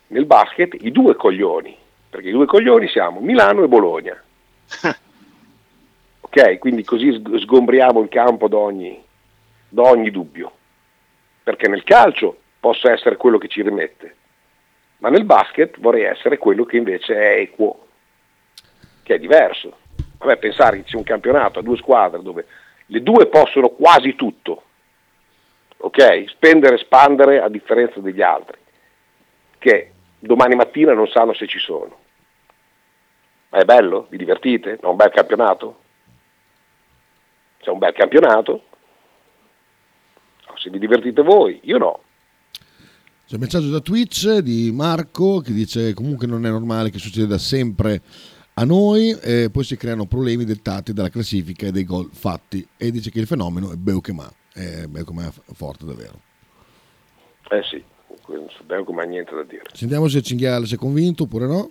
nel basket i due coglioni, perché i due coglioni siamo Milano e Bologna. ok, quindi così sg- sgombriamo il campo da ogni, da ogni dubbio, perché nel calcio posso essere quello che ci rimette, ma nel basket vorrei essere quello che invece è equo, che è diverso. A me pensare che c'è un campionato a due squadre dove le due possono quasi tutto, ok? Spendere e spandere a differenza degli altri, che domani mattina non sanno se ci sono. Ma è bello? Vi divertite? È un bel campionato? C'è un bel campionato? Se vi divertite voi, io no. C'è un messaggio da Twitch di Marco che dice comunque non è normale che succeda sempre a noi, e poi si creano problemi dettati dalla classifica e dai gol fatti e dice che il fenomeno è Beukema, è Beukema è forte davvero. Eh sì, non so bene come ha niente da dire. Sentiamo se Cinghiale si è convinto oppure no.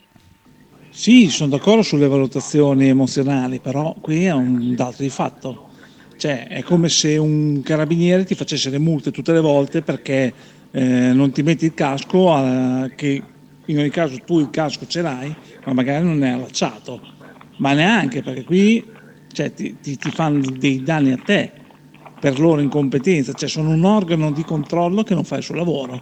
Sì, sono d'accordo sulle valutazioni emozionali, però qui è un dato di fatto. Cioè, è come se un carabiniere ti facesse le multe tutte le volte perché eh, non ti metti il casco, eh, che in ogni caso tu il casco ce l'hai, ma magari non è allacciato. Ma neanche perché qui cioè, ti, ti- ti fanno dei danni a te per loro incompetenza, cioè sono un organo di controllo che non fa il suo lavoro.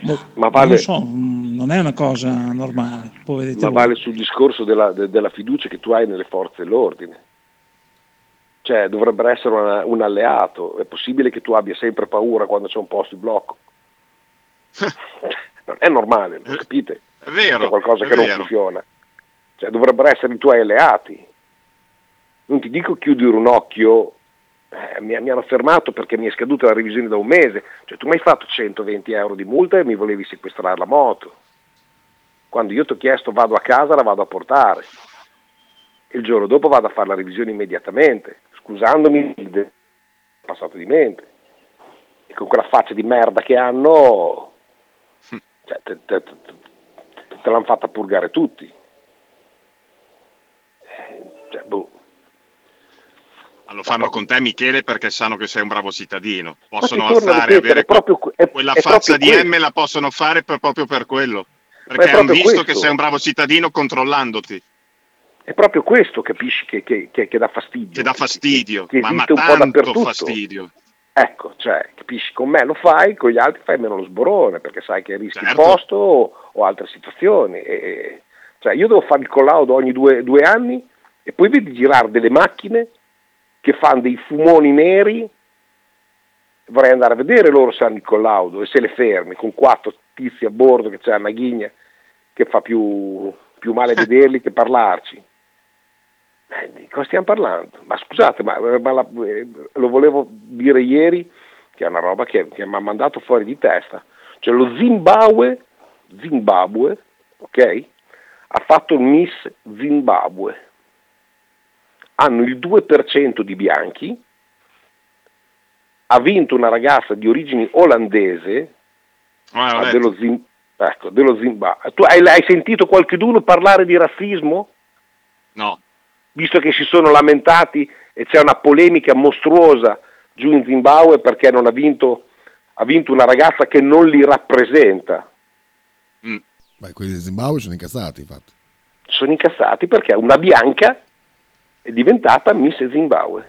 Boh, Ma vale- Non so, mm, non è una cosa normale, poi Ma voi. vale sul discorso della, de- della fiducia che tu hai nelle forze dell'ordine. Cioè, dovrebbero essere una- un alleato. È possibile che tu abbia sempre paura quando c'è un posto di blocco? non è normale, lo capite? È vero, C'è qualcosa è che non funziona. Cioè, dovrebbero essere i tuoi alleati. Non ti dico chiudere un occhio, eh, mi, mi hanno fermato perché mi è scaduta la revisione da un mese. Cioè, tu mi hai fatto 120 euro di multa e mi volevi sequestrare la moto. Quando io ti ho chiesto vado a casa, la vado a portare. Il giorno dopo vado a fare la revisione immediatamente, scusandomi del passato di mente. E con quella faccia di merda che hanno, cioè, te, te- te- te l'hanno fatta purgare tutti. Eh, Cioè, boh. Ma Lo fanno con te Michele perché sanno che sei un bravo cittadino. Possono alzare avere è proprio è- quella è faccia di questo. M la possono fare per- proprio per quello. Perché hanno visto questo. che sei un bravo cittadino controllandoti. È proprio questo, capisci, che, che- che- che dà fastidio. Che dà fastidio, che ma, ma tanto fastidio. Ecco, cioè, capisci, con me lo fai, con gli altri fai meno lo sborone, perché sai che rischi il Certo. posto o, o altre situazioni. E- cioè, io devo fare il collaudo ogni due, due anni e poi vedi girare delle macchine che fanno dei fumoni neri. Vorrei andare a vedere loro se hanno il collaudo e se le fermi con quattro tizi a bordo che c'è una ghigna che fa più, più male vederli che parlarci. Eh, di cosa stiamo parlando? Ma scusate, ma, ma la- eh, lo volevo dire ieri, che è una roba che, che mi ha mandato fuori di testa. Cioè lo Zimbabwe, Zimbabwe, ok? Ha fatto il Miss Zimbabwe. Hanno il 2% di bianchi ha vinto una ragazza di origini olandese Ah, ah, dello, Zim- ecco, dello Zimbabwe. Tu hai, hai sentito qualcuno parlare di razzismo? No. Visto che si sono lamentati e c'è una polemica mostruosa giù in Zimbabwe perché non ha vinto, ha vinto una ragazza che non li rappresenta. Beh, quelli di Zimbabwe sono incazzati, infatti. Sono incazzati perché una bianca è diventata Miss Zimbabwe.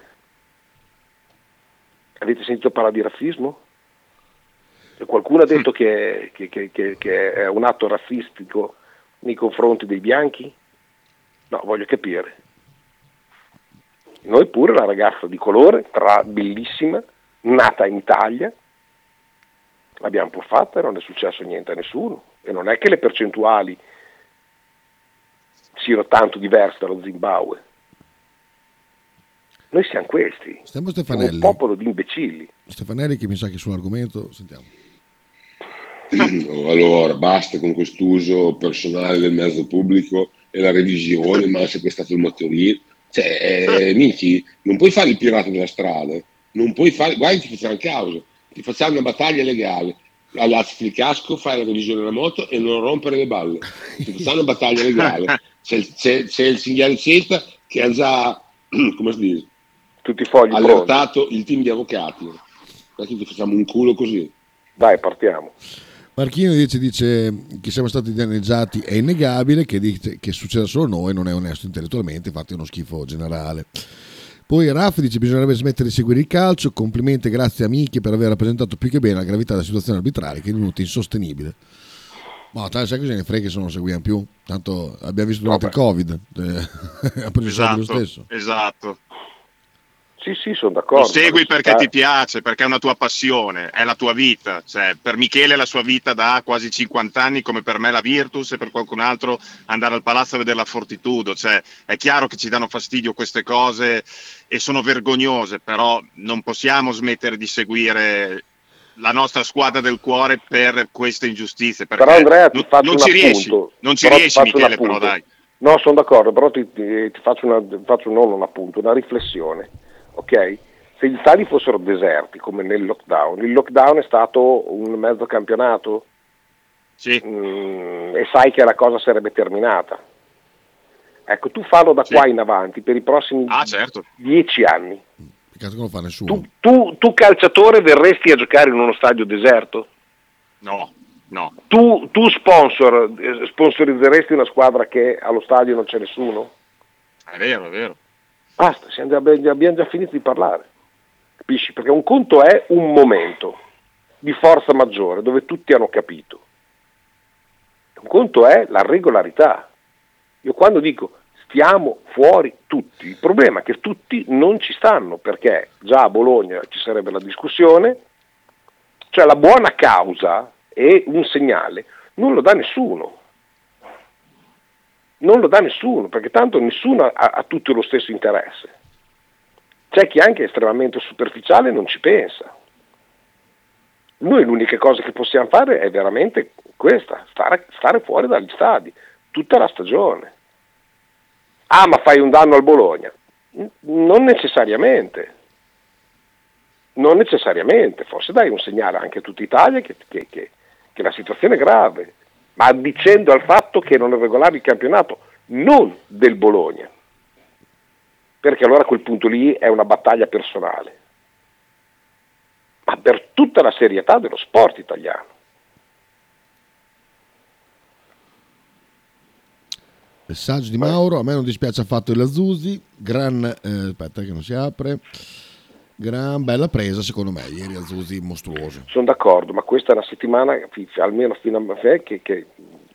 Avete sentito parlare di razzismo? Qualcuno ha detto che, che- che- che- che è un atto razzistico nei confronti dei bianchi? No, voglio capire. Noi pure la ragazza di colore, tra bellissima, nata in Italia, l'abbiamo pur fatta e non è successo niente a nessuno. E non è che le percentuali siano tanto diverse dallo Zimbabwe. Noi siamo questi, Stiamo siamo un popolo di imbecilli. Stefanelli che mi sa che sull'argomento, sentiamo. Allora, basta con quest'uso personale del mezzo pubblico e la revisione, ma anche questa filmateria. Cioè, eh, Miki, non puoi fare il pirata della strada, non puoi fare, guarda ti facciamo causa, ti facciamo una battaglia legale. All'azzi il casco, fai la revisione della moto e non rompere le balle. Ti facciamo una battaglia legale. C'è, il- c'è- c'è il signore Ceta che ha già, come si dice, tutti i fogli allertato il team di avvocati. Perché ti facciamo un culo così. Dai, partiamo. Marchino dice, dice che siamo stati danneggiati, è innegabile, che, dice che succeda solo noi, non è onesto intellettualmente, infatti è uno schifo generale. Poi Raff dice bisognerebbe smettere di seguire il calcio, complimenti grazie a Michi per aver rappresentato più che bene la gravità della situazione arbitrale che è divenuta insostenibile. Ma tanto sai cosa ne frega se non lo seguiamo più? Tanto abbiamo visto durante il Covid, eh, ha preso i soldi lo Esatto, stesso. esatto. Sì, sì, sono Lo d'accordo. segui ma perché sta- ti piace, perché è una tua passione, è la tua vita. Cioè, per Michele la sua vita da quasi 50 anni, come per me la Virtus e per qualcun altro andare al palazzo a vedere la Fortitudo. Cioè, è chiaro che ci danno fastidio queste cose e sono vergognose, però non possiamo smettere di seguire la nostra squadra del cuore per queste ingiustizie. Però Andrea ti non, faccio non un ci riesci, non ci Però riesci Michele, però dai. No, sono d'accordo, però ti, ti- ti faccio, una, faccio non un appunto, una riflessione. Ok? Se gli stadi fossero deserti come nel lockdown, il lockdown è stato un mezzo campionato Mm, e sai che la cosa sarebbe terminata. Ecco, tu fallo da qua in avanti per i prossimi Ah, certo. dieci anni. Peccato che non lo fa nessuno. Tu, tu calciatore verresti a giocare in uno stadio deserto? No, no. Tu, tu sponsor, eh, sponsorizzeresti una squadra che allo stadio non c'è nessuno? È vero, è vero. Basta, già- abbiamo già finito di parlare. Capisci? Perché un conto è un momento di forza maggiore dove tutti hanno capito. Un conto è la regolarità. Io quando dico stiamo fuori tutti, il problema è che tutti non ci stanno perché già a Bologna ci sarebbe la discussione, cioè la buona causa e un segnale non lo dà nessuno. Non lo dà nessuno, perché tanto nessuno ha, ha tutto lo stesso interesse. C'è chi anche estremamente superficiale non ci pensa. Noi l'unica cosa che possiamo fare è veramente questa, stare, stare fuori dagli stadi, tutta la stagione. Ah, ma fai un danno al Bologna? Non necessariamente. Non necessariamente, forse dai un segnale anche a tutta Italia che, che- che- che la situazione è grave, ma dicendo al fatto che non è regolare il campionato, non del Bologna, perché allora a quel punto lì è una battaglia personale, ma per tutta la serietà dello sport italiano. Messaggio di Mauro, a me non dispiace affatto il Azusi, gran, eh, aspetta che non si apre, gran bella presa secondo me, ieri Azusi mostruoso. Sono d'accordo, ma questa è una settimana, almeno fino a me, che, che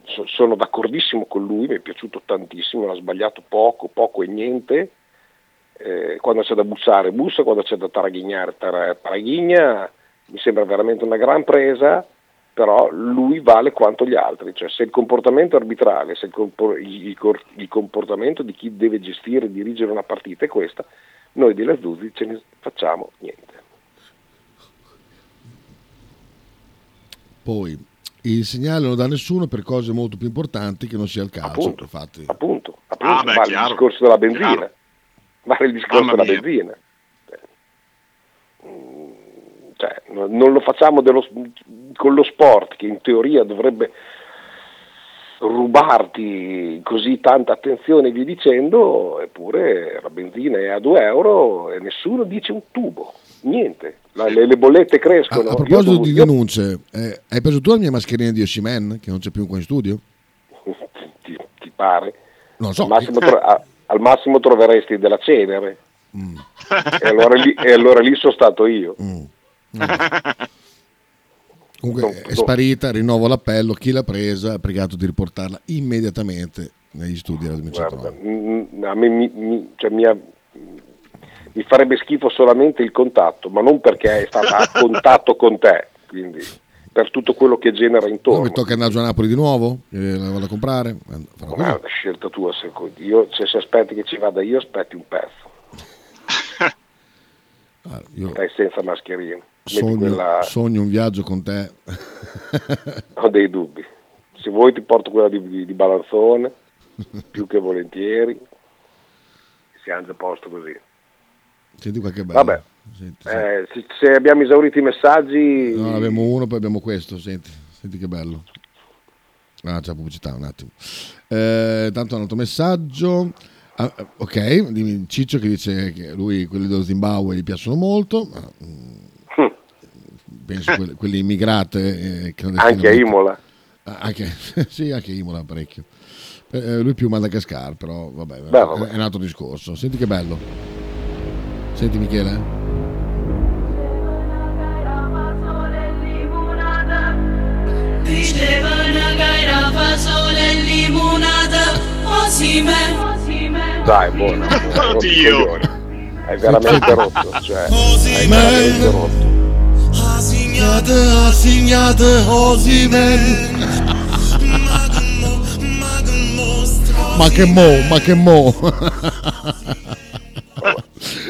so- sono d'accordissimo con lui, mi è piaciuto tantissimo, non ha sbagliato poco, poco e niente. Eh, quando c'è da bussare, bussa, quando c'è da taraghignare, tar- taraghigna. Mi sembra veramente una gran presa, però lui vale quanto gli altri. Cioè, se il comportamento arbitrale, se il, compor- il il comportamento di chi deve gestire e dirigere una partita è questa, noi di Lazzuzi ce ne facciamo niente. Poi il segnale non dà nessuno per cose molto più importanti che non sia il calcio. Appunto, infatti. appunto, appunto Ah, beh, vale il chiaro. discorso della benzina, Chiaro. vale il discorso Mamma della mia. benzina. Mm, non lo facciamo dello- con lo sport che in teoria dovrebbe rubarti così tanta attenzione e via dicendo, eppure la benzina è a 2 euro e nessuno dice un tubo, niente, La- le, le bollette crescono. A Io proposito devo- di denunce, eh, hai preso tu la mia mascherina di Oshimen, che non c'è più qua in studio? ti, ti pare? Non so. Al massimo, tro- a- al massimo troveresti della cenere. Mm. E, allora lì, e allora lì sono stato io. Comunque è sparita, rinnovo l'appello, chi l'ha presa ha pregato di riportarla immediatamente negli studi della 2019. Guarda, a me mi, mi- cioè, mi ha- mi farebbe schifo solamente il contatto, ma non perché è stata a contatto con te, quindi per tutto quello che genera intorno. mi tocca andare a Napoli di nuovo, eh, la vado a comprare. Guarda, scelta tua, secondo- io, se, se aspetti che ci vada io, aspetti un pezzo. io Stai senza mascherina. Sogno, quella- sogno un viaggio con te. Ho dei dubbi. Se vuoi ti porto quella di, di- di Balanzone, più che volentieri. Siamo già a posto così. Senti qualche bello. Vabbè, eh, se, se abbiamo esaurito i messaggi, No, abbiamo uno, poi abbiamo questo. Senti, senti che bello. Ah, c'è la pubblicità, un attimo. Eh, tanto un altro messaggio. Ah, ok, Ciccio che dice che lui quelli dello Zimbabwe gli piacciono molto. mm, penso quelli, quelli immigrate. eh, anche a Imola. Ah, Anche, sì, anche Imola parecchio. Eh, lui più Madagascar, però vabbè, Beh, vabbè. è un altro discorso. Senti che bello. Senti Michele. Diceva una gaira fa sole limonata Osime Dai, buono. Oddio. È veramente rotto. Cioè, è veramente rotto. Asignate, asignate, Osimen. Ma che mo, ma che mo.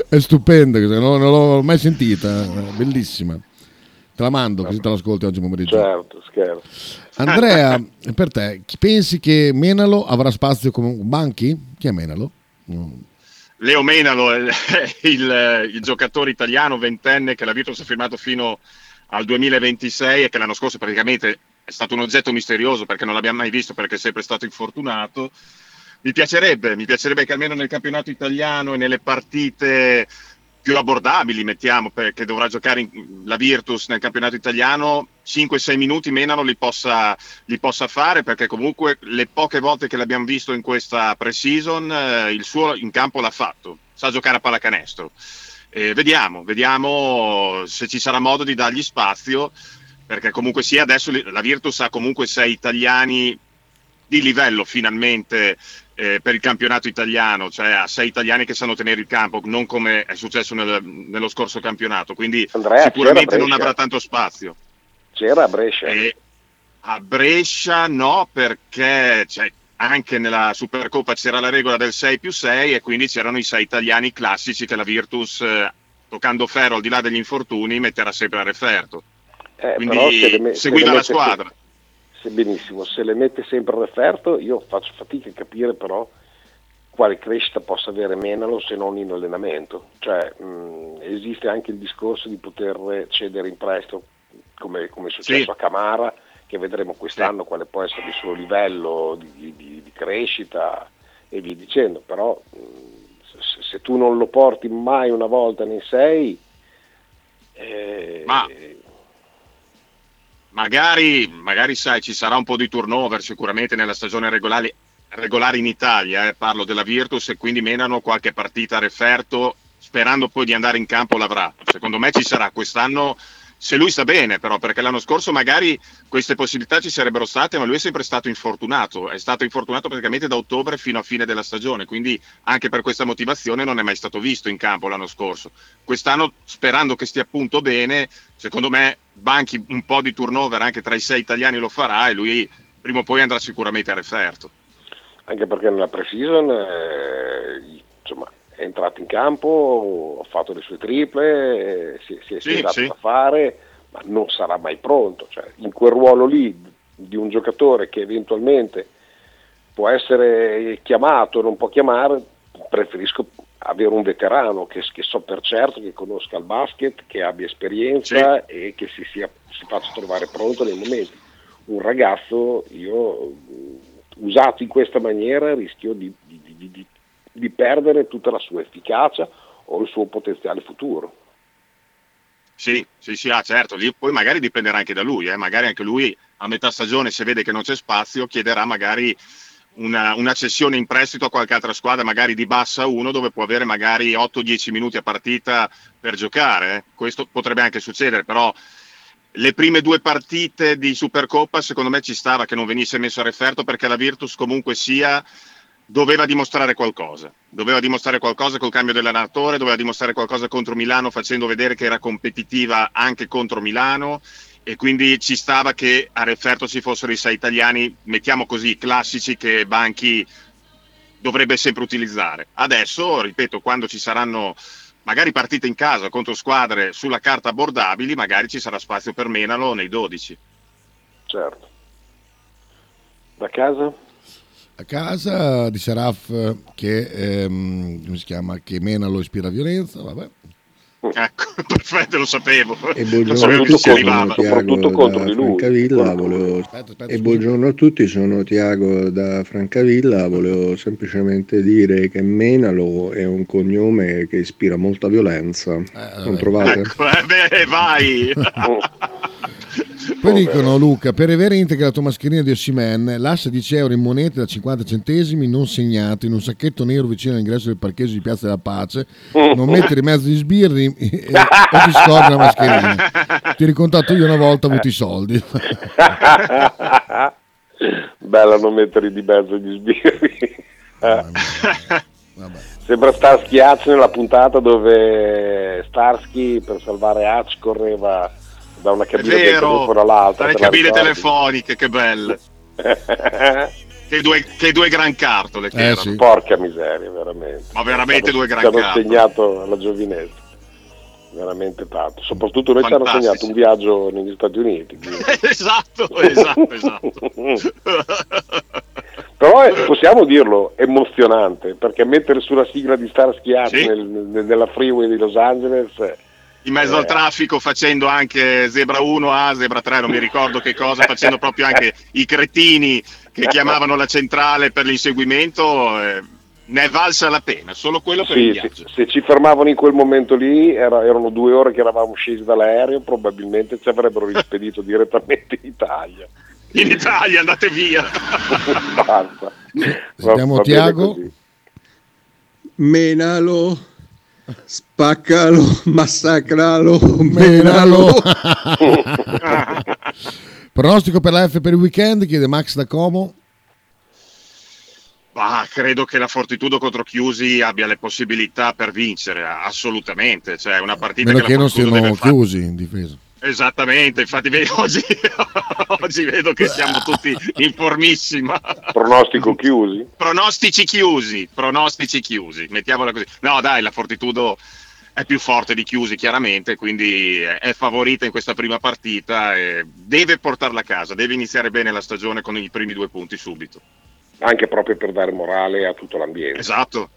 è stupenda, non, non l'ho mai sentita, è bellissima. Te la mando così te l'ascolti oggi pomeriggio. Certo, scherzo. Andrea, per te, chi pensi che Menalo avrà spazio come Banchi? Chi è Menalo? Mm. Leo Menalo, il, il- il giocatore italiano ventenne che la Virtus ha firmato fino al 2026 e che l'anno scorso praticamente è stato un oggetto misterioso perché non l'abbiamo mai visto perché è sempre stato infortunato. Mi piacerebbe, mi piacerebbe che almeno nel campionato italiano e nelle partite più abbordabili, mettiamo, perché dovrà giocare in- la Virtus nel campionato italiano, 5-6 minuti Menalo li possa, li possa fare, perché comunque le poche volte che l'abbiamo visto in questa pre-season, eh, il suo in campo l'ha fatto, sa giocare a pallacanestro. Eh, vediamo, vediamo se ci sarà modo di dargli spazio, perché comunque sia adesso la Virtus ha comunque sei italiani di livello finalmente eh, per il campionato italiano, cioè ha sei italiani che sanno tenere il campo, non come è successo nel- nello scorso campionato, quindi Andrea, sicuramente non avrà tanto spazio. C'era a Brescia. E a Brescia no, perché cioè, anche nella Supercoppa c'era la regola del 6 più 6 e quindi c'erano i sei italiani classici che la Virtus, eh, toccando ferro al di là degli infortuni, metterà sempre a referto. Eh, quindi però se me- se seguita le la squadra. Se, benissimo, se le mette sempre a referto, io faccio fatica a capire però quale crescita possa avere Menalo se non in allenamento. Cioè, mh, esiste anche il discorso di poter cedere in prestito, come, come è successo Sì. a Camara, che vedremo quest'anno quale può essere il suo livello di, di- di crescita e via dicendo. Però se, se tu non lo porti mai una volta nei sei, eh, Ma magari, magari sai, ci sarà un po' di turnover sicuramente nella stagione regolare, regolare in Italia, eh, parlo della Virtus e quindi menano qualche partita a referto sperando poi di andare in campo l'avrà. Secondo me ci sarà quest'anno se lui sta bene però perché l'anno scorso magari queste possibilità ci sarebbero state ma lui è sempre stato infortunato, è stato infortunato praticamente da ottobre fino a fine della stagione, quindi anche per questa motivazione non è mai stato visto in campo l'anno scorso. Quest'anno sperando che stia appunto bene, secondo me Banchi un po' di turnover anche tra i sei italiani lo farà e lui prima o poi andrà sicuramente a referto. anche perché nella pre-season eh, insomma, è entrato in campo, ha fatto le sue triple, eh, si, si è Sì, sì. da fare, ma non sarà mai pronto. Cioè, in quel ruolo lì di un giocatore che eventualmente può essere chiamato o non può chiamare, preferisco avere un veterano che, che so per certo che conosca il basket, che abbia esperienza e che si, sia, si faccia trovare pronto nei momenti. Un ragazzo, io usato in questa maniera, rischio di, di- di- di- di perdere tutta la sua efficacia o il suo potenziale futuro. Sì, sì, sì, ah, certo, lì poi magari dipenderà anche da lui, eh, magari anche lui a metà stagione se vede che non c'è spazio chiederà magari una, una cessione in prestito a qualche altra squadra, magari di bassa 1 dove può avere magari 8-10 minuti a partita per giocare, eh. questo potrebbe anche succedere, però le prime due partite di Supercoppa secondo me ci stava che non venisse messo a referto perché la Virtus comunque sia doveva dimostrare qualcosa, doveva dimostrare qualcosa col cambio dell'allenatore, doveva dimostrare qualcosa contro Milano facendo vedere che era competitiva anche contro Milano e quindi ci stava che a referto ci fossero i sei italiani, mettiamo così, classici che Banchi dovrebbe sempre utilizzare. Adesso, ripeto, quando ci saranno magari partite in casa contro squadre sulla carta abbordabili, magari ci sarà spazio per Menalo nei 12. Certo. Da casa? A casa di Seraf eh, che, ehm, come si chiama, che mena lo ispira violenza, vabbè. Ecco, perfetto, lo sapevo. E buongiorno si tutti, sono arrivava. Tiago da Francavilla, volevo... e buongiorno a tutti, sono Tiago da Francavilla, volevo semplicemente dire che Menalo è un cognome che ispira molta violenza, non trovate? Ecco, eh, beh, vai. Poi dicono Luca, per avere integra la tua mascherina di Ossimen, lascia 10 euro in monete da 50 centesimi non segnate in un sacchetto nero vicino all'ingresso del parcheggio di Piazza della Pace, non mettere in mezzo gli sbirri e, e ti scordi la mascherina. Ti ricontatto io una volta ho avuto i soldi. Bella non mettere di mezzo gli sbirri. Eh. Sembra Starsky Hatch nella puntata dove Starsky per salvare Hatch correva da una cabina telefono all'altra. la cabine ricordi? telefoniche, che belle. che, due, che due gran cartole che Eh, erano. Porca miseria, veramente. Ma veramente hanno- due gran Ci hanno cartole. segnato alla giovinezza. Veramente tanto. Soprattutto noi ci hanno segnato un viaggio negli Stati Uniti. esatto, esatto, esatto. Però è- possiamo dirlo, emozionante, perché mettere sulla sigla di Starsky Hatch Sì. nel- nel- nella freeway di Los Angeles eh, In mezzo al traffico facendo anche Zebra 1 A, Zebra 3, non mi ricordo che cosa, facendo proprio anche i cretini che chiamavano la centrale per l'inseguimento, eh, ne è valsa la pena, solo quello per il Sì, viaggio. se, se ci fermavano in quel momento lì, era- erano due ore che eravamo scesi dall'aereo, probabilmente ci avrebbero rispedito direttamente in Italia. In Italia andate via. Basta. Sentiamo Tiago. così. Menalo, spaccalo, massacralo, Menalo. Pronostico per la F per il weekend, chiede Max da Como. Ma credo che la Fortitudo contro Chiusi abbia le possibilità per vincere, assolutamente. Cioè, una partita Meno che che la non siano deve fare. chiusi in difesa. Esattamente, infatti oggi, oggi vedo che siamo tutti in formissima. Pronostico chiusi? Pronostici chiusi, pronostici chiusi, mettiamola così. No, dai, la Fortitudo è più forte di Chiusi chiaramente, quindi è favorita in questa prima partita e deve portarla a casa, deve iniziare bene la stagione con i primi due punti subito. Anche proprio per dare morale a tutto l'ambiente. Esatto,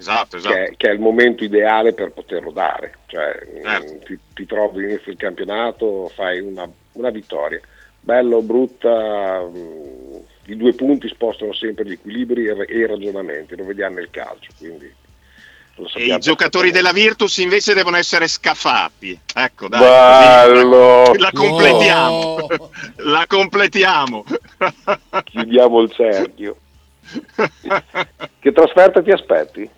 esatto, esatto. Che, è, che è il momento ideale per poterlo dare. Cioè, Certo. mh, ti, ti trovi all'inizio del campionato, fai una, una vittoria. Bello o brutta, mh, i due punti spostano sempre gli equilibri e, e i ragionamenti, lo vediamo nel calcio. Quindi lo E i giocatori della Virtus invece devono essere scafati. Ecco, dai, Bello! la completiamo. La completiamo. Chiudiamo il cerchio. che trasferta ti aspetti?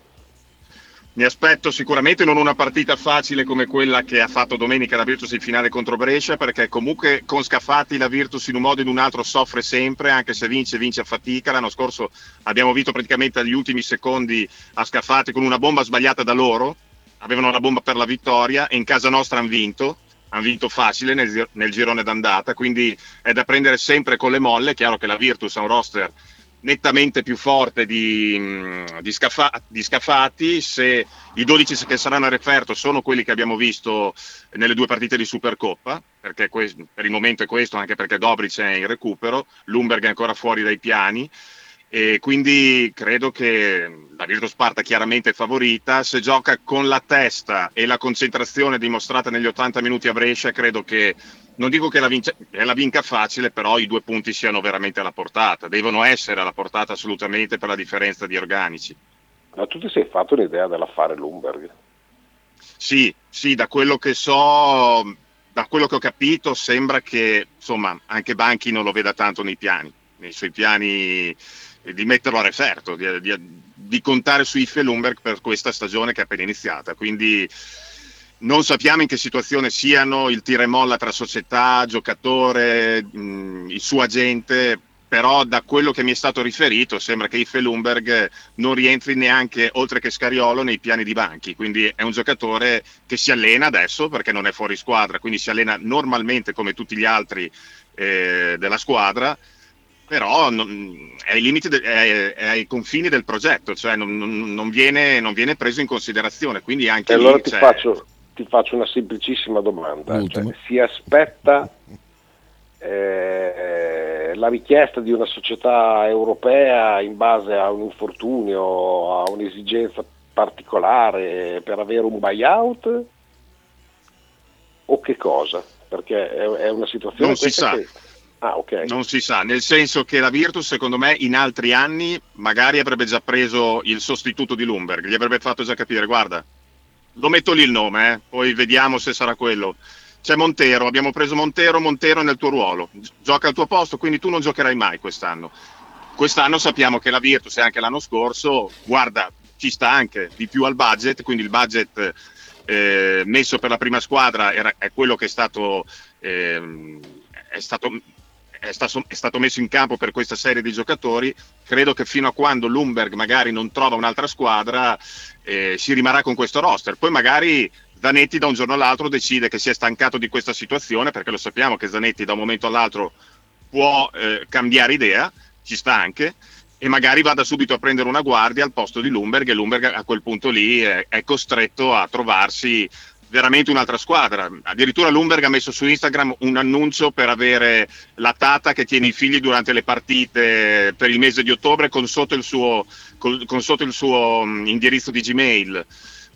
Mi aspetto sicuramente non una partita facile come quella che ha fatto domenica la Virtus in finale contro Brescia, perché comunque con Scafati la Virtus in un modo o in un altro soffre sempre, anche se vince, vince a fatica. L'anno scorso abbiamo vinto praticamente agli ultimi secondi a Scafati con una bomba sbagliata da loro, avevano la bomba per la vittoria e in casa nostra hanno vinto. Hanno vinto facile nel, nel girone d'andata, quindi è da prendere sempre con le molle. È chiaro che la Virtus ha un roster nettamente più forte di, mh, di, Scafa- di Scafati, se i 12 che saranno a referto sono quelli che abbiamo visto nelle due partite di Supercoppa, perché que- per il momento è questo, anche perché Dobric è in recupero, Lumberg è ancora fuori dai piani, e quindi credo che la Virtus Sparta chiaramente favorita, se gioca con la testa e la concentrazione dimostrata negli 80 minuti a Brescia, credo che, non dico che la, vince, che la vinca facile, però i due punti siano veramente alla portata, devono essere alla portata assolutamente per la differenza di organici. Ma tu ti sei fatto un'idea dell'affare Lumberg? Sì, sì, da quello che so, da quello che ho capito, sembra che insomma anche Banchi non lo veda tanto nei piani, nei suoi piani di metterlo a referto, di, di, di contare su Iffe Lumberg per questa stagione che è appena iniziata. Quindi non sappiamo in che situazione siano il tira e molla tra società, giocatore, mh, il suo agente, però da quello che mi è stato riferito sembra che Iffe Lumberg non rientri neanche oltre che Scariolo nei piani di banchi, quindi è un giocatore che si allena adesso perché non è fuori squadra, quindi si allena normalmente come tutti gli altri eh, della squadra però non, è, ai de, è, è, ai confini del progetto, cioè non, non, non, viene, non viene, preso in considerazione. Quindi anche e allora lì, ti, cioè... faccio, ti, faccio, una semplicissima domanda. Cioè, si aspetta eh, la richiesta di una società europea in base a un infortunio, a un'esigenza particolare per avere un buyout? O che cosa? Perché è, è una situazione... Non si sa. Che Ah, okay. Non si sa, nel senso che la Virtus secondo me in altri anni magari avrebbe già preso il sostituto di Lumberg, gli avrebbe fatto già capire, guarda, lo metto lì il nome, eh, poi vediamo se sarà quello. C'è Montero, abbiamo preso Montero, Montero nel tuo ruolo, gioca al tuo posto, quindi tu non giocherai mai quest'anno. Quest'anno sappiamo che la Virtus anche l'anno scorso, guarda, ci sta anche di più al budget, quindi il budget eh, messo per la prima squadra era, è quello che è stato... Eh, è stato è stato, è stato, messo in campo per questa serie di giocatori. Credo che fino a quando Lumberg magari non trova un'altra squadra eh, si rimarrà con questo roster. Poi magari Zanetti da un giorno all'altro decide che si è stancato di questa situazione, perché lo sappiamo che Zanetti da un momento all'altro può eh, cambiare idea, ci sta anche, e magari vada subito a prendere una guardia al posto di Lumberg e Lumberg a quel punto lì è, è costretto a trovarsi veramente un'altra squadra. Addirittura Lumberg ha messo su Instagram un annuncio per avere la tata che tiene i figli durante le partite per il mese di ottobre con sotto il suo, con, con sotto il suo mm, indirizzo di Gmail.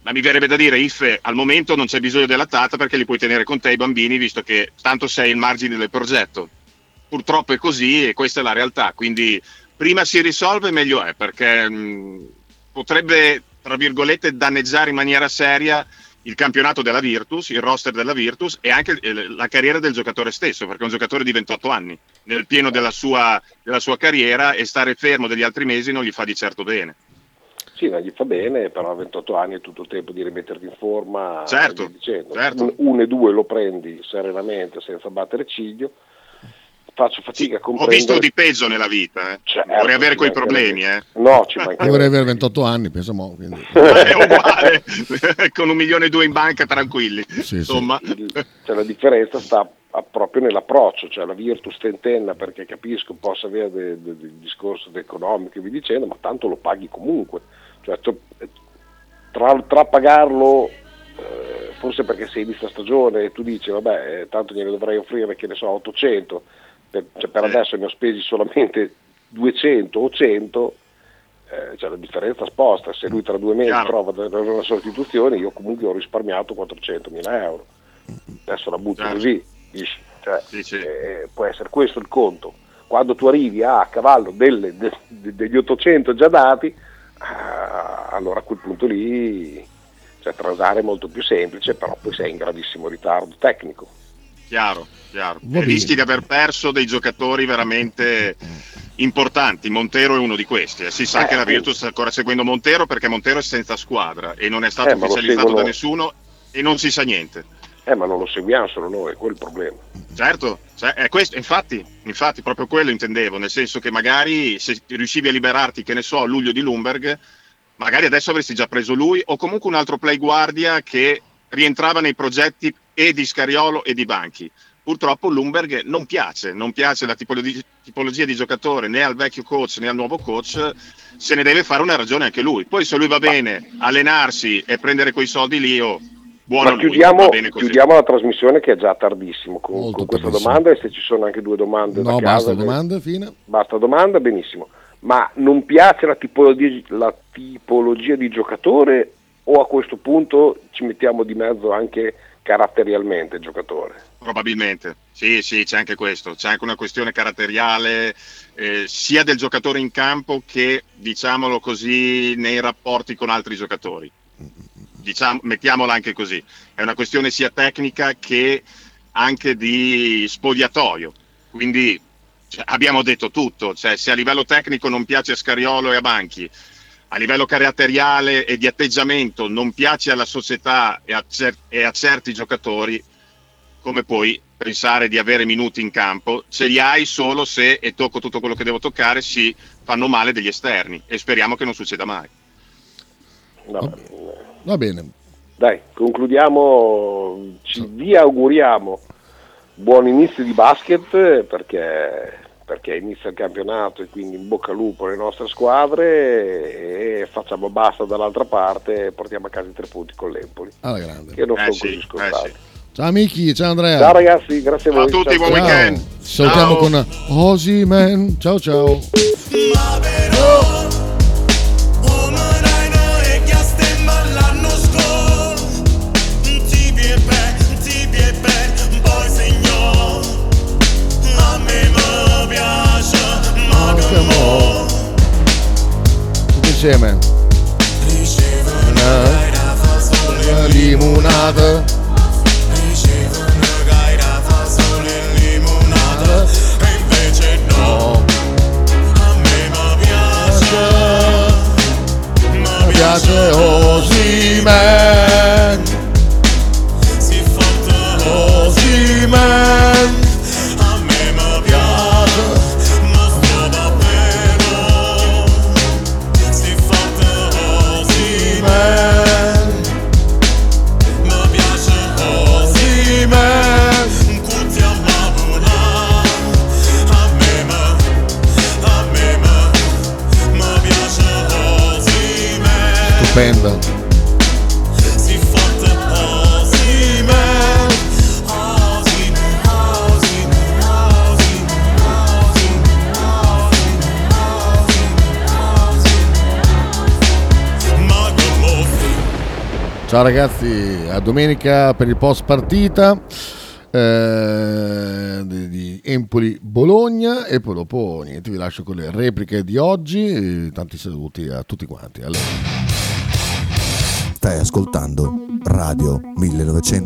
Ma mi verrebbe da dire, Iffe, al momento non c'è bisogno della tata perché li puoi tenere con te i bambini, visto che tanto sei il margine del progetto. Purtroppo è così e questa è la realtà. Quindi prima si risolve meglio è, perché mh, mm, potrebbe, tra virgolette, danneggiare in maniera seria il campionato della Virtus, il roster della Virtus e anche la carriera del giocatore stesso, perché è un giocatore di 28 anni, nel pieno della sua, della sua carriera e stare fermo degli altri mesi non gli fa di certo bene. Sì, non gli fa bene, però a 28 anni è tutto il tempo di rimetterti in forma. Certo, certo. Uno e due lo prendi serenamente, senza battere ciglio faccio fatica a comprendere. Ho visto di peggio nella vita, eh. certo, vorrei avere quei problemi. Eh. No, ci Io vorrei avere 28 anni, pensiamo. Quindi. è uguale, con un milione e due in banca tranquilli. Sì, Insomma. Sì. Cioè, la differenza sta proprio nell'approccio, cioè la Virtus tentenna perché capisco possa avere del de, de discorso economico e vi dicendo, ma tanto lo paghi comunque. Cioè, tra, tra pagarlo eh, forse perché sei inizia stagione e tu dici vabbè eh, tanto gliene dovrei offrire che ne so 800 per, cioè per adesso ne ho spesi solamente 200 o 100, eh, cioè la differenza sposta, se lui tra due mesi Chiaro. trova una sostituzione io comunque ho risparmiato 400 mila euro, adesso la butto Chiaro. così, cioè, sì, sì. Eh, può essere questo il conto. Quando tu arrivi a, cavallo delle, de, de, degli 800 già dati, ah, allora a quel punto lì cioè, transare è molto più semplice, però poi sei in gravissimo ritardo tecnico. Chiaro, chiaro. Rischi di aver perso dei giocatori veramente importanti. Montero è uno di questi. Eh. Si sa eh, che la Virtus sta ancora seguendo Montero perché Montero è senza squadra e non è stato eh, ufficializzato seguono... da nessuno e non si sa niente. Eh, ma non lo seguiamo solo noi, è quel il problema. Certo, cioè, è questo, infatti, infatti, proprio quello intendevo, nel senso che magari se riuscivi a liberarti, che ne so, a luglio di Lumberg, magari adesso avresti già preso lui o comunque un altro play guardia che rientrava nei progetti e di Scariolo e di Banchi. Purtroppo Lumberg non piace, non piace la tipologia, tipologia di giocatore né al vecchio coach né al nuovo coach, se ne deve fare una ragione anche lui. Poi se lui va bene allenarsi e prendere quei soldi lì, oh, buono Ma chiudiamo, chiudiamo, la trasmissione che è già tardissimo con, con questa domanda e se ci sono anche due domande no, da basta casa, domanda, fine. Basta domanda, benissimo. ma non piace la tipologia, la tipologia di giocatore o a questo punto ci mettiamo di mezzo anche caratterialmente il giocatore? Probabilmente, sì, sì, c'è anche questo, c'è anche una questione caratteriale eh, sia del giocatore in campo che, diciamolo così, nei rapporti con altri giocatori. Diciamo, mettiamola anche così, è una questione sia tecnica che anche di spogliatoio. Quindi cioè, abbiamo detto tutto, cioè, se a livello tecnico non piace a Scariolo e a Banchi, a livello caratteriale e di atteggiamento non piace alla società e a, cer- e a certi giocatori, come puoi pensare di avere minuti in campo? Ce li hai solo se, e tocco tutto quello che devo toccare, si fanno male degli esterni e speriamo che non succeda mai. No, Va bene. Dai, concludiamo, ci vi auguriamo buon inizio di basket perché, perché inizia il campionato e quindi in bocca al lupo alle nostre squadre e facciamo basta dall'altra parte e portiamo a casa i tre punti con l'Empoli. Alla grande. Che non Eh sono sì, così scontati. Ciao amici, ciao Andrea. Ciao ragazzi, grazie a Ciao voi. a tutti, buon ciao. weekend. Ci Salutiamo Ciao. con Osiman. Ciao ciao. Tutti insieme. ricevo Una Ciao ragazzi, a domenica per il post partita eh, di, Empoli-Bologna e poi dopo niente, vi lascio con le repliche di oggi. Tanti saluti a tutti quanti. Allora. Stai ascoltando Radio 1900.